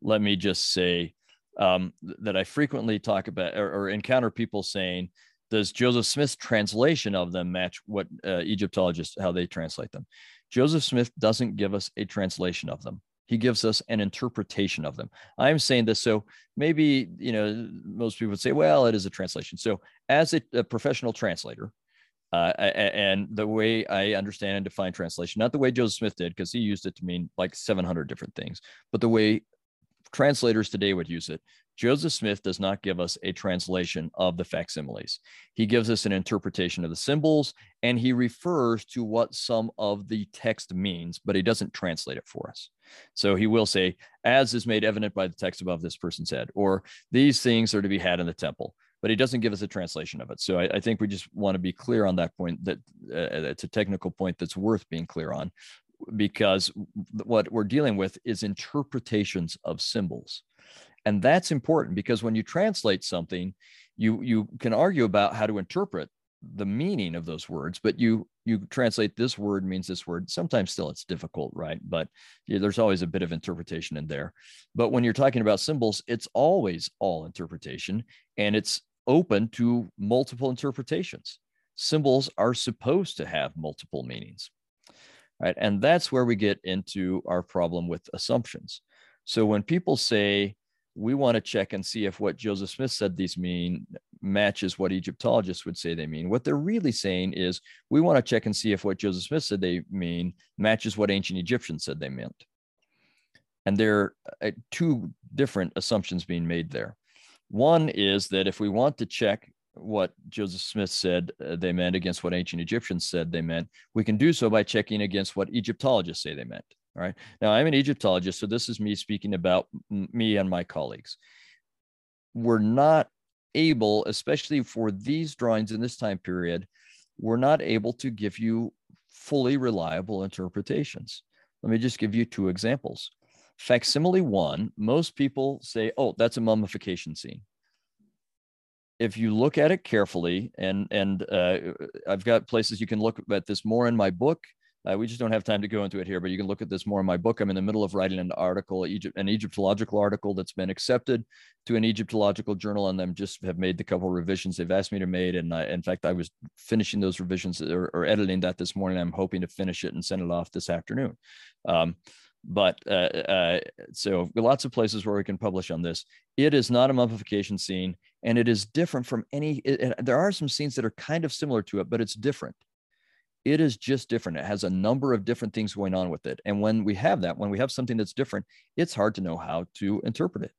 let me just say um, that I frequently talk about or, or, encounter people saying, "Does Joseph Smith's translation of them match what uh, Egyptologists how they translate them?" Joseph Smith doesn't give us a translation of them. He gives us an interpretation of them. I'm saying this so maybe you know most people would say, "Well, it is a translation." So as a, a professional translator, uh, and the way I understand and define translation, not the way Joseph Smith did, because he used it to mean like 700 different things, but the way translators today would use it. Joseph Smith does not give us a translation of the facsimiles. He gives us an interpretation of the symbols and he refers to what some of the text means, but he doesn't translate it for us. So he will say, as is made evident by the text above this person's head, or these things are to be had in the temple but he doesn't give us a translation of it. So I, I think we just want to be clear on that point. That uh, it's a technical point that's worth being clear on, because what we're dealing with is interpretations of symbols, and that's important because when you translate something, you you can argue about how to interpret the meaning of those words but you you translate this word means this word sometimes still it's difficult right but yeah, there's always a bit of interpretation in there but when you're talking about symbols it's always all interpretation and it's open to multiple interpretations symbols are supposed to have multiple meanings right and that's where we get into our problem with assumptions so when people say we want to check and see if what Joseph Smith said these mean matches what Egyptologists would say they mean. What they're really saying is we want to check and see if what Joseph Smith said they mean matches what ancient Egyptians said they meant. And there are uh, two different assumptions being made there. One is that if we want to check what Joseph Smith said uh, they meant against what ancient Egyptians said they meant, we can do so by checking against what Egyptologists say they meant. All right. Now, I'm an Egyptologist, so this is me speaking about me and my colleagues. We're not able, especially for these drawings in this time period, we're not able to give you fully reliable interpretations. Let me just give you two examples. Facsimile one, most people say, oh, that's a mummification scene. If you look at it carefully, and and uh, I've got places you can look at this more in my book, Uh, we just don't have time to go into it here, but you can look at this more in my book. I'm in the middle of writing an article, Egypt, an Egyptological article that's been accepted to an Egyptological journal, and them just have made the couple revisions they've asked me to make. And I, in fact, I was finishing those revisions or, or, editing that this morning. I'm hoping to finish it and send it off this afternoon. Um, but uh, uh, so lots of places where we can publish on this. It is not a mummification scene, and it is different from any. It, there are some scenes that are kind of similar to it, but it's different. It is just different. It has a number of different things going on with it, and when we have that, when we have something that's different, it's hard to know how to interpret it.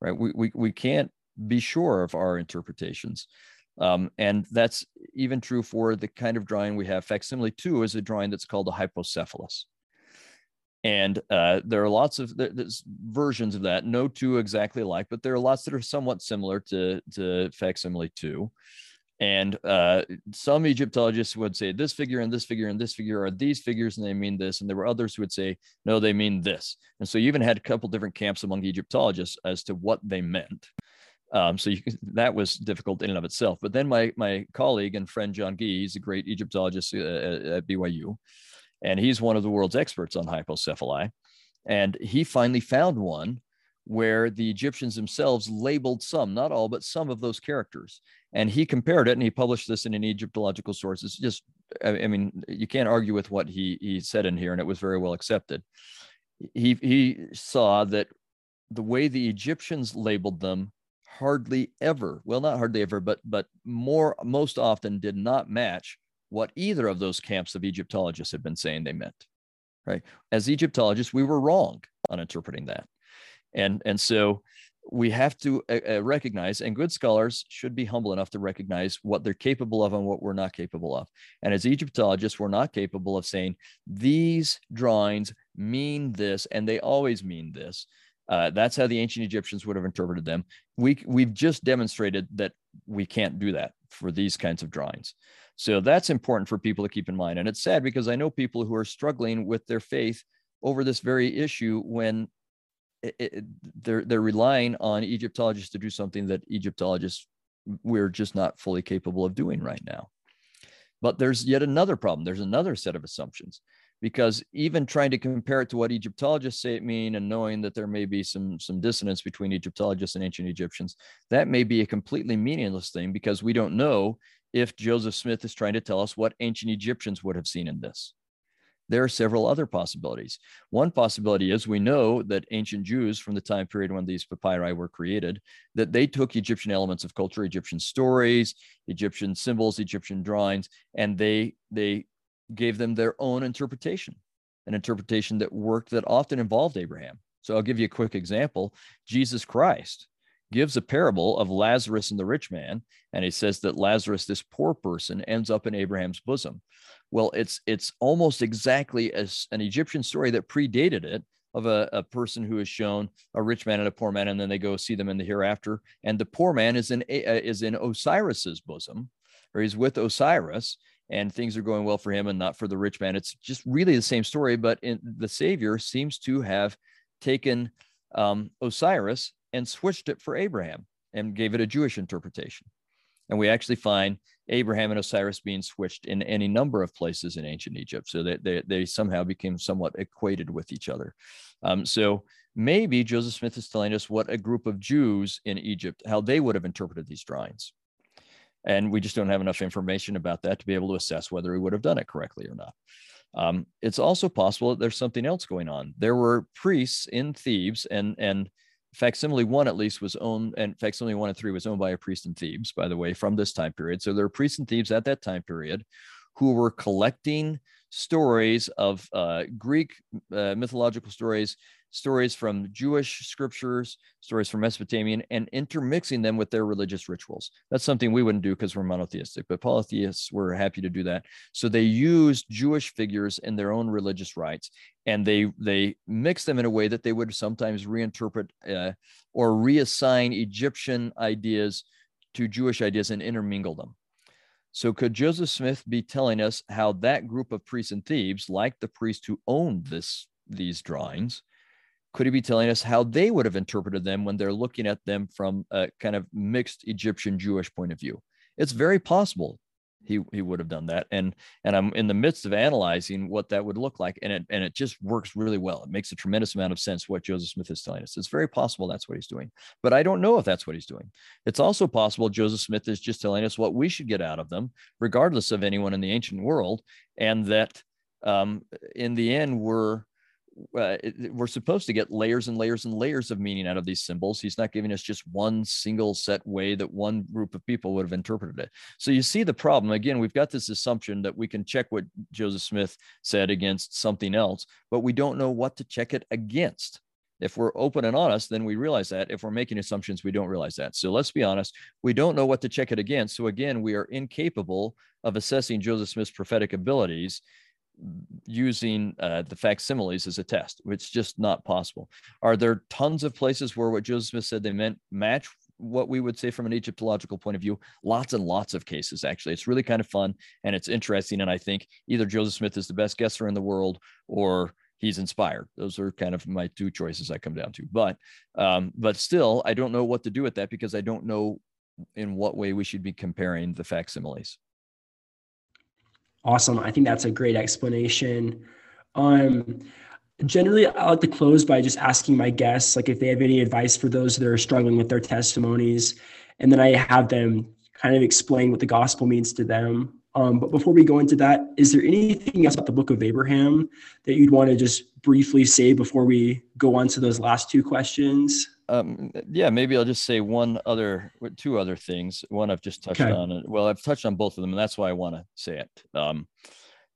Right? We we we can't be sure of our interpretations. Um, and that's even true for the kind of drawing we have. Facsimile 2 is a drawing that's called a hypocephalus and uh, there are lots of there's versions of that no two exactly alike but there are lots that are somewhat similar to to facsimile 2 and uh, some egyptologists would say this figure and this figure and this figure are these figures and they mean this and there were others who would say no they mean this. And so you even had a couple different camps among egyptologists as to what they meant. Um, so you, (laughs) that was difficult in and of itself. But then my my colleague and friend john gee he's a great egyptologist uh, at byu and he's one of the world's experts on hypocephali. And he finally found one where the Egyptians themselves labeled some, not all, but some of those characters. And he compared it and he published this in an Egyptological source. It's just, I mean, you can't argue with what he, he said in here, and it was very well accepted. He, he saw that the way the Egyptians labeled them hardly ever, well, not hardly ever, but, but more, most often did not match what either of those camps of Egyptologists had been saying they meant. Right? As Egyptologists, we were wrong on interpreting that, and and so we have to uh, uh, recognize, and good scholars should be humble enough to recognize what they're capable of and what we're not capable of. And as Egyptologists, we're not capable of saying these drawings mean this, and they always mean this. Uh, that's how the ancient Egyptians would have interpreted them. We, we've just demonstrated that we can't do that for these kinds of drawings. So that's important for people to keep in mind. And it's sad because I know people who are struggling with their faith over this very issue when it, it, they're they're relying on Egyptologists to do something that Egyptologists we're just not fully capable of doing right now. But there's yet another problem. There's another set of assumptions because even trying to compare it to what Egyptologists say it mean and knowing that there may be some some dissonance between Egyptologists and ancient Egyptians, that may be a completely meaningless thing because we don't know if Joseph Smith is trying to tell us what ancient Egyptians would have seen in this. There are several other possibilities. One possibility is we know that ancient Jews from the time period when these papyri were created, that they took Egyptian elements of culture, Egyptian stories, Egyptian symbols, Egyptian drawings, and they they gave them their own interpretation, an interpretation that worked that often involved Abraham. So I'll give you a quick example. Jesus Christ gives a parable of Lazarus and the rich man, and he says that Lazarus, this poor person, ends up in Abraham's bosom. Well, it's it's almost exactly as an Egyptian story that predated it of a, a person who is shown a rich man and a poor man, and then they go see them in the hereafter. And the poor man is in uh, is in Osiris's bosom, or he's with Osiris, and things are going well for him and not for the rich man. It's just really the same story, but in, the Savior seems to have taken um, Osiris and switched it for Abraham and gave it a Jewish interpretation. And we actually find Abraham and Osiris being switched in any number of places in ancient Egypt. So that they, they, somehow became somewhat equated with each other. Um, so maybe Joseph Smith is telling us what a group of Jews in Egypt, how they would have interpreted these drawings. And we just don't have enough information about that to be able to assess whether he would have done it correctly or not. Um, it's also possible that there's something else going on. There were priests in Thebes and, and facsimile one at least was owned and facsimile one and three was owned by a priest in thebes by the way from this time period. So there were priests in thebes at that time period who were collecting stories of uh, greek uh, mythological stories stories from Jewish scriptures, stories from Mesopotamian, and intermixing them with their religious rituals. That's something we wouldn't do because we're monotheistic, but polytheists were happy to do that. So they used Jewish figures in their own religious rites, and they they mixed them in a way that they would sometimes reinterpret uh, or reassign Egyptian ideas to Jewish ideas and intermingle them. So, could Joseph Smith be telling us how that group of priests in Thebes, like the priest who owned this these drawings, could he be telling us how they would have interpreted them when they're looking at them from a kind of mixed Egyptian Jewish point of view? It's very possible he he would have done that and and i'm in the midst of analyzing what that would look like and it and it just works really well. It makes a tremendous amount of sense what joseph smith is telling us. It's very possible that's what he's doing but i don't know if that's what he's doing. It's also possible joseph smith is just telling us what we should get out of them regardless of anyone in the ancient world and that um, in the end we're uh, we're supposed to get layers and layers and layers of meaning out of these symbols. He's not giving us just one single set way that one group of people would have interpreted it. So you see the problem. Again, we've got this assumption that we can check what Joseph Smith said against something else, but we don't know what to check it against. If we're open and honest, then we realize that. If we're making assumptions, we don't realize that. So let's be honest. We don't know what to check it against. So again, we are incapable of assessing Joseph Smith's prophetic abilities using uh, the facsimiles as a test. It's just not possible. Are there tons of places where what Joseph Smith said they meant match what we would say from an Egyptological point of view? Lots and lots of cases, actually. It's really kind of fun and it's interesting. And I think either Joseph Smith is the best guesser in the world or he's inspired. Those are kind of my two choices I come down to. But um, but still, I don't know what to do with that because I don't know in what way we should be comparing the facsimiles. Awesome. I think that's a great explanation. Um, generally, I like to close by just asking my guests, like if they have any advice for those that are struggling with their testimonies, and then I have them kind of explain what the gospel means to them. Um, but before we go into that, is there anything else about the book of Abraham that you'd want to just briefly say before we go on to those last two questions? Um, yeah, maybe I'll just say one other, two other things. One I've just touched okay. on. Well, I've touched on both of them, and that's why I want to say it. Um,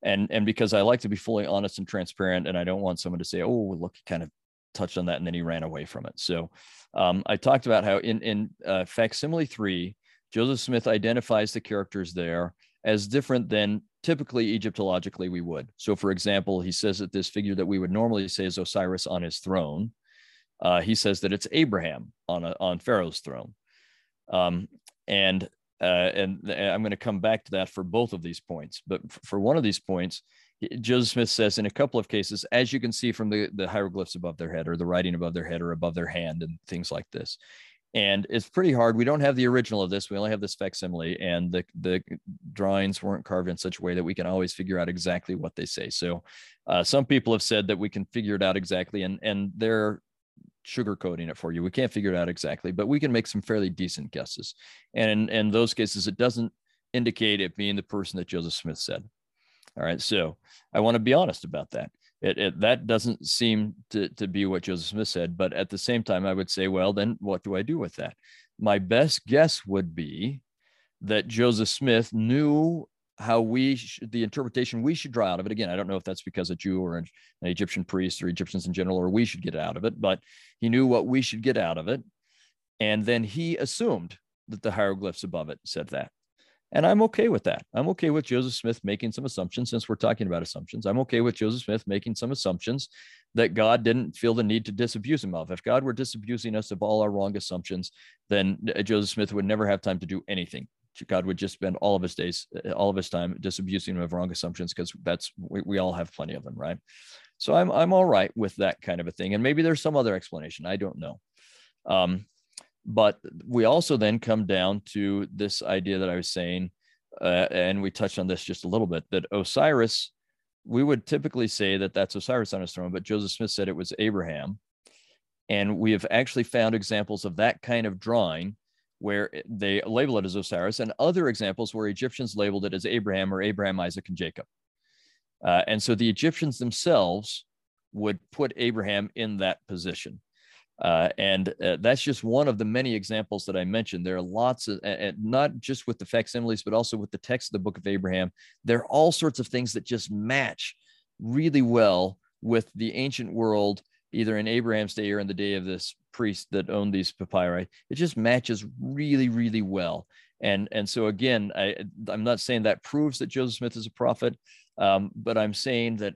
and and because I like to be fully honest and transparent, and I don't want someone to say, "Oh, look, he kind of touched on that, and then he ran away from it." So um, I talked about how in in uh, facsimile three, Joseph Smith identifies the characters there as different than typically Egyptologically we would. So, for example, he says that this figure that we would normally say is Osiris on his throne uh, he says that it's Abraham on a, on Pharaoh's throne, um, and uh, and I'm going to come back to that for both of these points. But for one of these points, Joseph Smith says in a couple of cases, as you can see from the the hieroglyphs above their head or the writing above their head or above their hand and things like this. And it's pretty hard. We don't have the original of this. We only have this facsimile, and the the drawings weren't carved in such a way that we can always figure out exactly what they say. So, uh, some people have said that we can figure it out exactly, and and there sugarcoating it for you. We can't figure it out exactly, but we can make some fairly decent guesses. And in, in those cases, it doesn't indicate it being the person that Joseph Smith said. All right. So I want to be honest about that. It, it, that doesn't seem to, to be what Joseph Smith said. But at the same time, I would say, well, then what do I do with that? My best guess would be that Joseph Smith knew how we should, the interpretation we should draw out of it. Again, I don't know if that's because a Jew or an, an Egyptian priest or Egyptians in general, or we should get out of it, but he knew what we should get out of it. And then he assumed that the hieroglyphs above it said that. And I'm okay with that. I'm okay with Joseph Smith making some assumptions since we're talking about assumptions. I'm okay with Joseph Smith making some assumptions that God didn't feel the need to disabuse him of. If God were disabusing us of all our wrong assumptions, then uh, Joseph Smith would never have time to do anything. God would just spend all of his days, uh, all of his time disabusing him of wrong assumptions because that's we, we all have plenty of them, right? So I'm I'm all right with that kind of a thing, and maybe there's some other explanation. I don't know. Um, but we also then come down to this idea that I was saying, uh, and we touched on this just a little bit that Osiris, we would typically say that that's Osiris on his throne, but Joseph Smith said it was Abraham. And we have actually found examples of that kind of drawing where they label it as Osiris, and other examples where Egyptians labeled it as Abraham or Abraham, Isaac, and Jacob. Uh, and so the Egyptians themselves would put Abraham in that position. Uh, and uh, that's just one of the many examples that I mentioned. There are lots of, and not just with the facsimiles, but also with the text of the book of Abraham. There are all sorts of things that just match really well with the ancient world either in Abraham's day or in the day of this priest that owned these papyri. It just matches really, really well. And and so again, I I'm not saying that proves that Joseph Smith is a prophet, um, but I'm saying that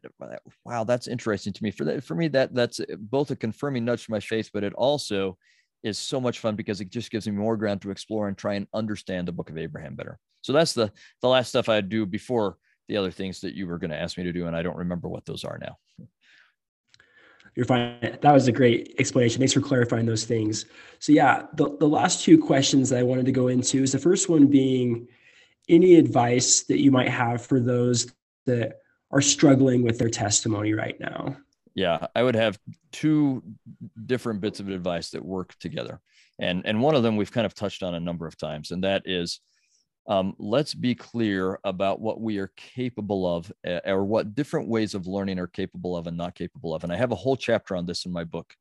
wow, that's interesting to me. For that, for me, that that's both a confirming nudge to my faith, but it also is so much fun because it just gives me more ground to explore and try and understand the Book of Abraham better. So that's the the last stuff I'd do before the other things that you were going to ask me to do, and I don't remember what those are now. You're fine. That was a great explanation. Thanks for clarifying those things. So yeah, the, the last two questions that I wanted to go into is the first one being, any advice that you might have for those that are struggling with their testimony right now? Yeah, I would have two different bits of advice that work together. And, and one of them we've kind of touched on a number of times, and that is um, let's be clear about what we are capable of uh, or what different ways of learning are capable of and not capable of. And I have a whole chapter on this in my book.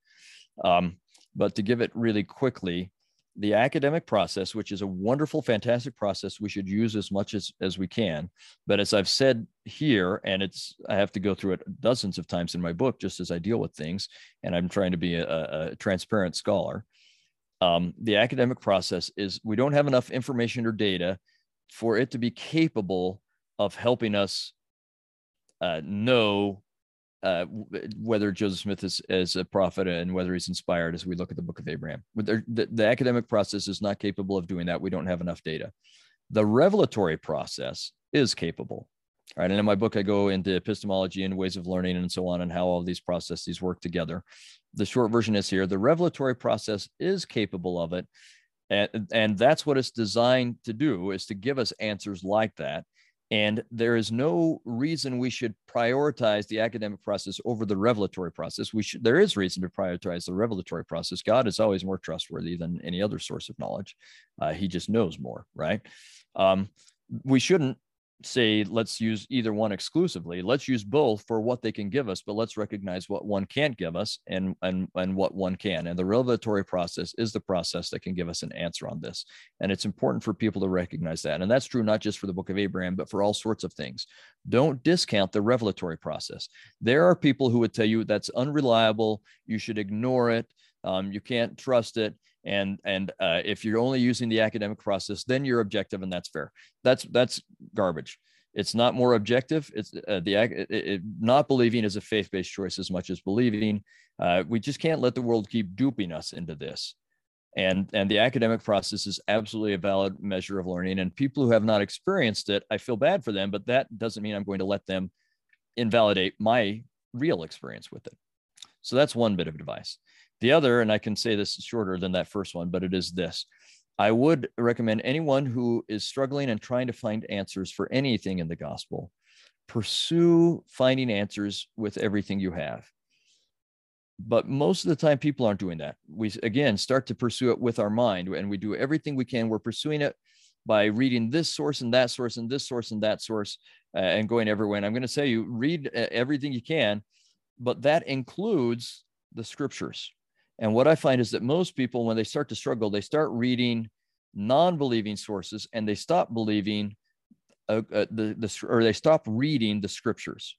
Um, but to give it really quickly, the academic process, which is a wonderful, fantastic process we should use as much as, as we can. But as I've said here, and it's I have to go through it dozens of times in my book just as I deal with things, and I'm trying to be a, a transparent scholar. Um, the academic process is we don't have enough information or data for it to be capable of helping us uh, know uh, whether Joseph Smith is, is a prophet and whether he's inspired as we look at the book of Abraham. The, the, the academic process is not capable of doing that. We don't have enough data. The revelatory process is capable. Right. And in my book, I go into epistemology and ways of learning and so on, and how all these processes work together. The short version is here the revelatory process is capable of it. And, and that's what it's designed to do is to give us answers like that and there is no reason we should prioritize the academic process over the revelatory process. We should, there is reason to prioritize the revelatory process. God is always more trustworthy than any other source of knowledge. Uh, he just knows more, right? Um, we shouldn't say let's use either one exclusively. Let's use both for what they can give us but let's recognize what one can't give us and and and what one can. And the revelatory process is the process that can give us an answer on this. And it's important for people to recognize that. And that's true not just for the book of abraham but for all sorts of things. Don't discount the revelatory process. There are people who would tell you that's unreliable. You should ignore it. Um, you can't trust it and and uh, if you're only using the academic process then you're objective and that's fair. That's that's garbage. It's not more objective. It's uh, the it, it, not believing is a faith-based choice as much as believing. Uh, we just can't let the world keep duping us into this. And and the academic process is absolutely a valid measure of learning. And people who have not experienced it i feel bad for them but that doesn't mean i'm going to let them invalidate my real experience with it. So that's one bit of advice the other, and I can say this is shorter than that first one, but it is this. I would recommend anyone who is struggling and trying to find answers for anything in the gospel, pursue finding answers with everything you have. But most of the time, people aren't doing that. We, again, start to pursue it with our mind and we do everything we can. We're pursuing it by reading this source and that source and this source and that source uh, and going everywhere. And I'm going to say you read uh, everything you can, but that includes the scriptures. And what I find is that most people, when they start to struggle, they start reading non-believing sources and they stop believing uh, uh, the, the or they stop reading the scriptures.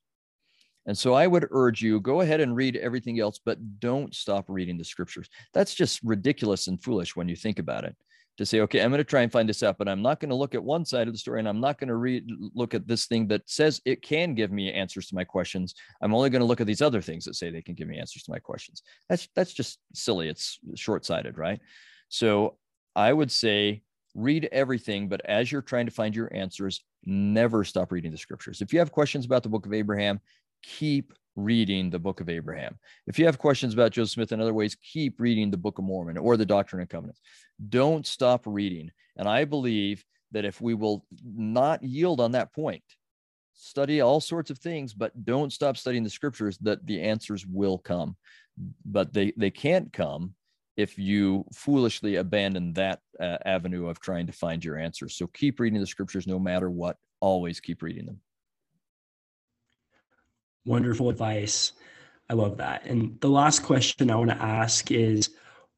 And so I would urge you go ahead and read everything else, but don't stop reading the scriptures. That's just ridiculous and foolish when you think about it to say, okay, I'm going to try and find this out, but I'm not going to look at one side of the story and I'm not going to read look at this thing that says it can give me answers to my questions. I'm only going to look at these other things that say they can give me answers to my questions. That's that's just silly. It's short-sighted, right? So I would say read everything, but as you're trying to find your answers, never stop reading the scriptures. If you have questions about the book of Abraham, keep reading the book of Abraham. If you have questions about Joseph Smith and other ways, keep reading the book of Mormon or the Doctrine and Covenants. Don't stop reading. And I believe that if we will not yield on that point, study all sorts of things, but don't stop studying the scriptures, that the answers will come. But they, they can't come if you foolishly abandon that uh, avenue of trying to find your answers. So keep reading the scriptures no matter what. Always keep reading them. Wonderful advice. I love that. And the last question I want to ask is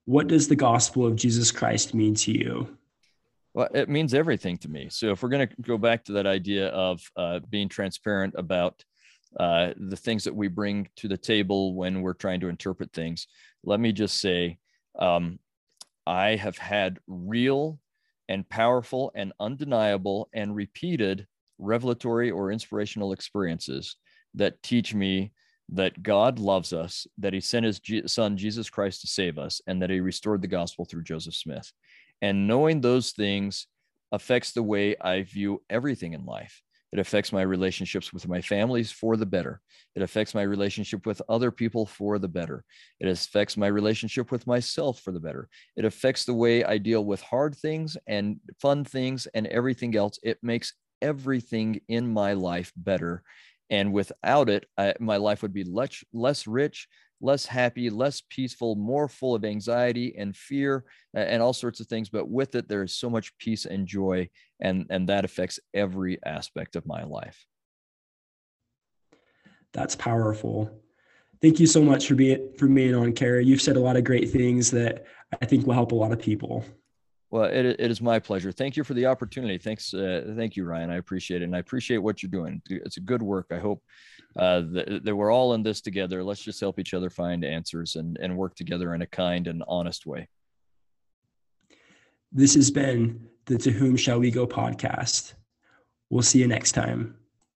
what does the gospel of Jesus Christ mean to you? Well, it means everything to me. So if we're going to go back to that idea of uh, being transparent about uh, the things that we bring to the table when we're trying to interpret things, let me just say um, I have had real and powerful and undeniable and repeated revelatory or inspirational experiences that teach me that God loves us, that he sent his son, Jesus Christ, to save us, and that he restored the gospel through Joseph Smith. And knowing those things affects the way I view everything in life. It affects my relationships with my families for the better. It affects my relationship with other people for the better. It affects my relationship with myself for the better. It affects the way I deal with hard things and fun things and everything else. It makes everything in my life better. And without it, I, my life would be less, less rich, less happy, less peaceful, more full of anxiety and fear and all sorts of things. But with it, there is so much peace and joy, and, and that affects every aspect of my life. That's powerful. Thank you so much for being for being on, Kerry. You've said a lot of great things that I think will help a lot of people. Well, it, it is my pleasure. Thank you for the opportunity. Thanks. Uh, thank you, Ryan. I appreciate it. And I appreciate what you're doing. It's a good work. I hope uh, that, that we're all in this together. Let's just help each other find answers and, and work together in a kind and honest way. This has been the To Whom Shall We Go podcast. We'll see you next time.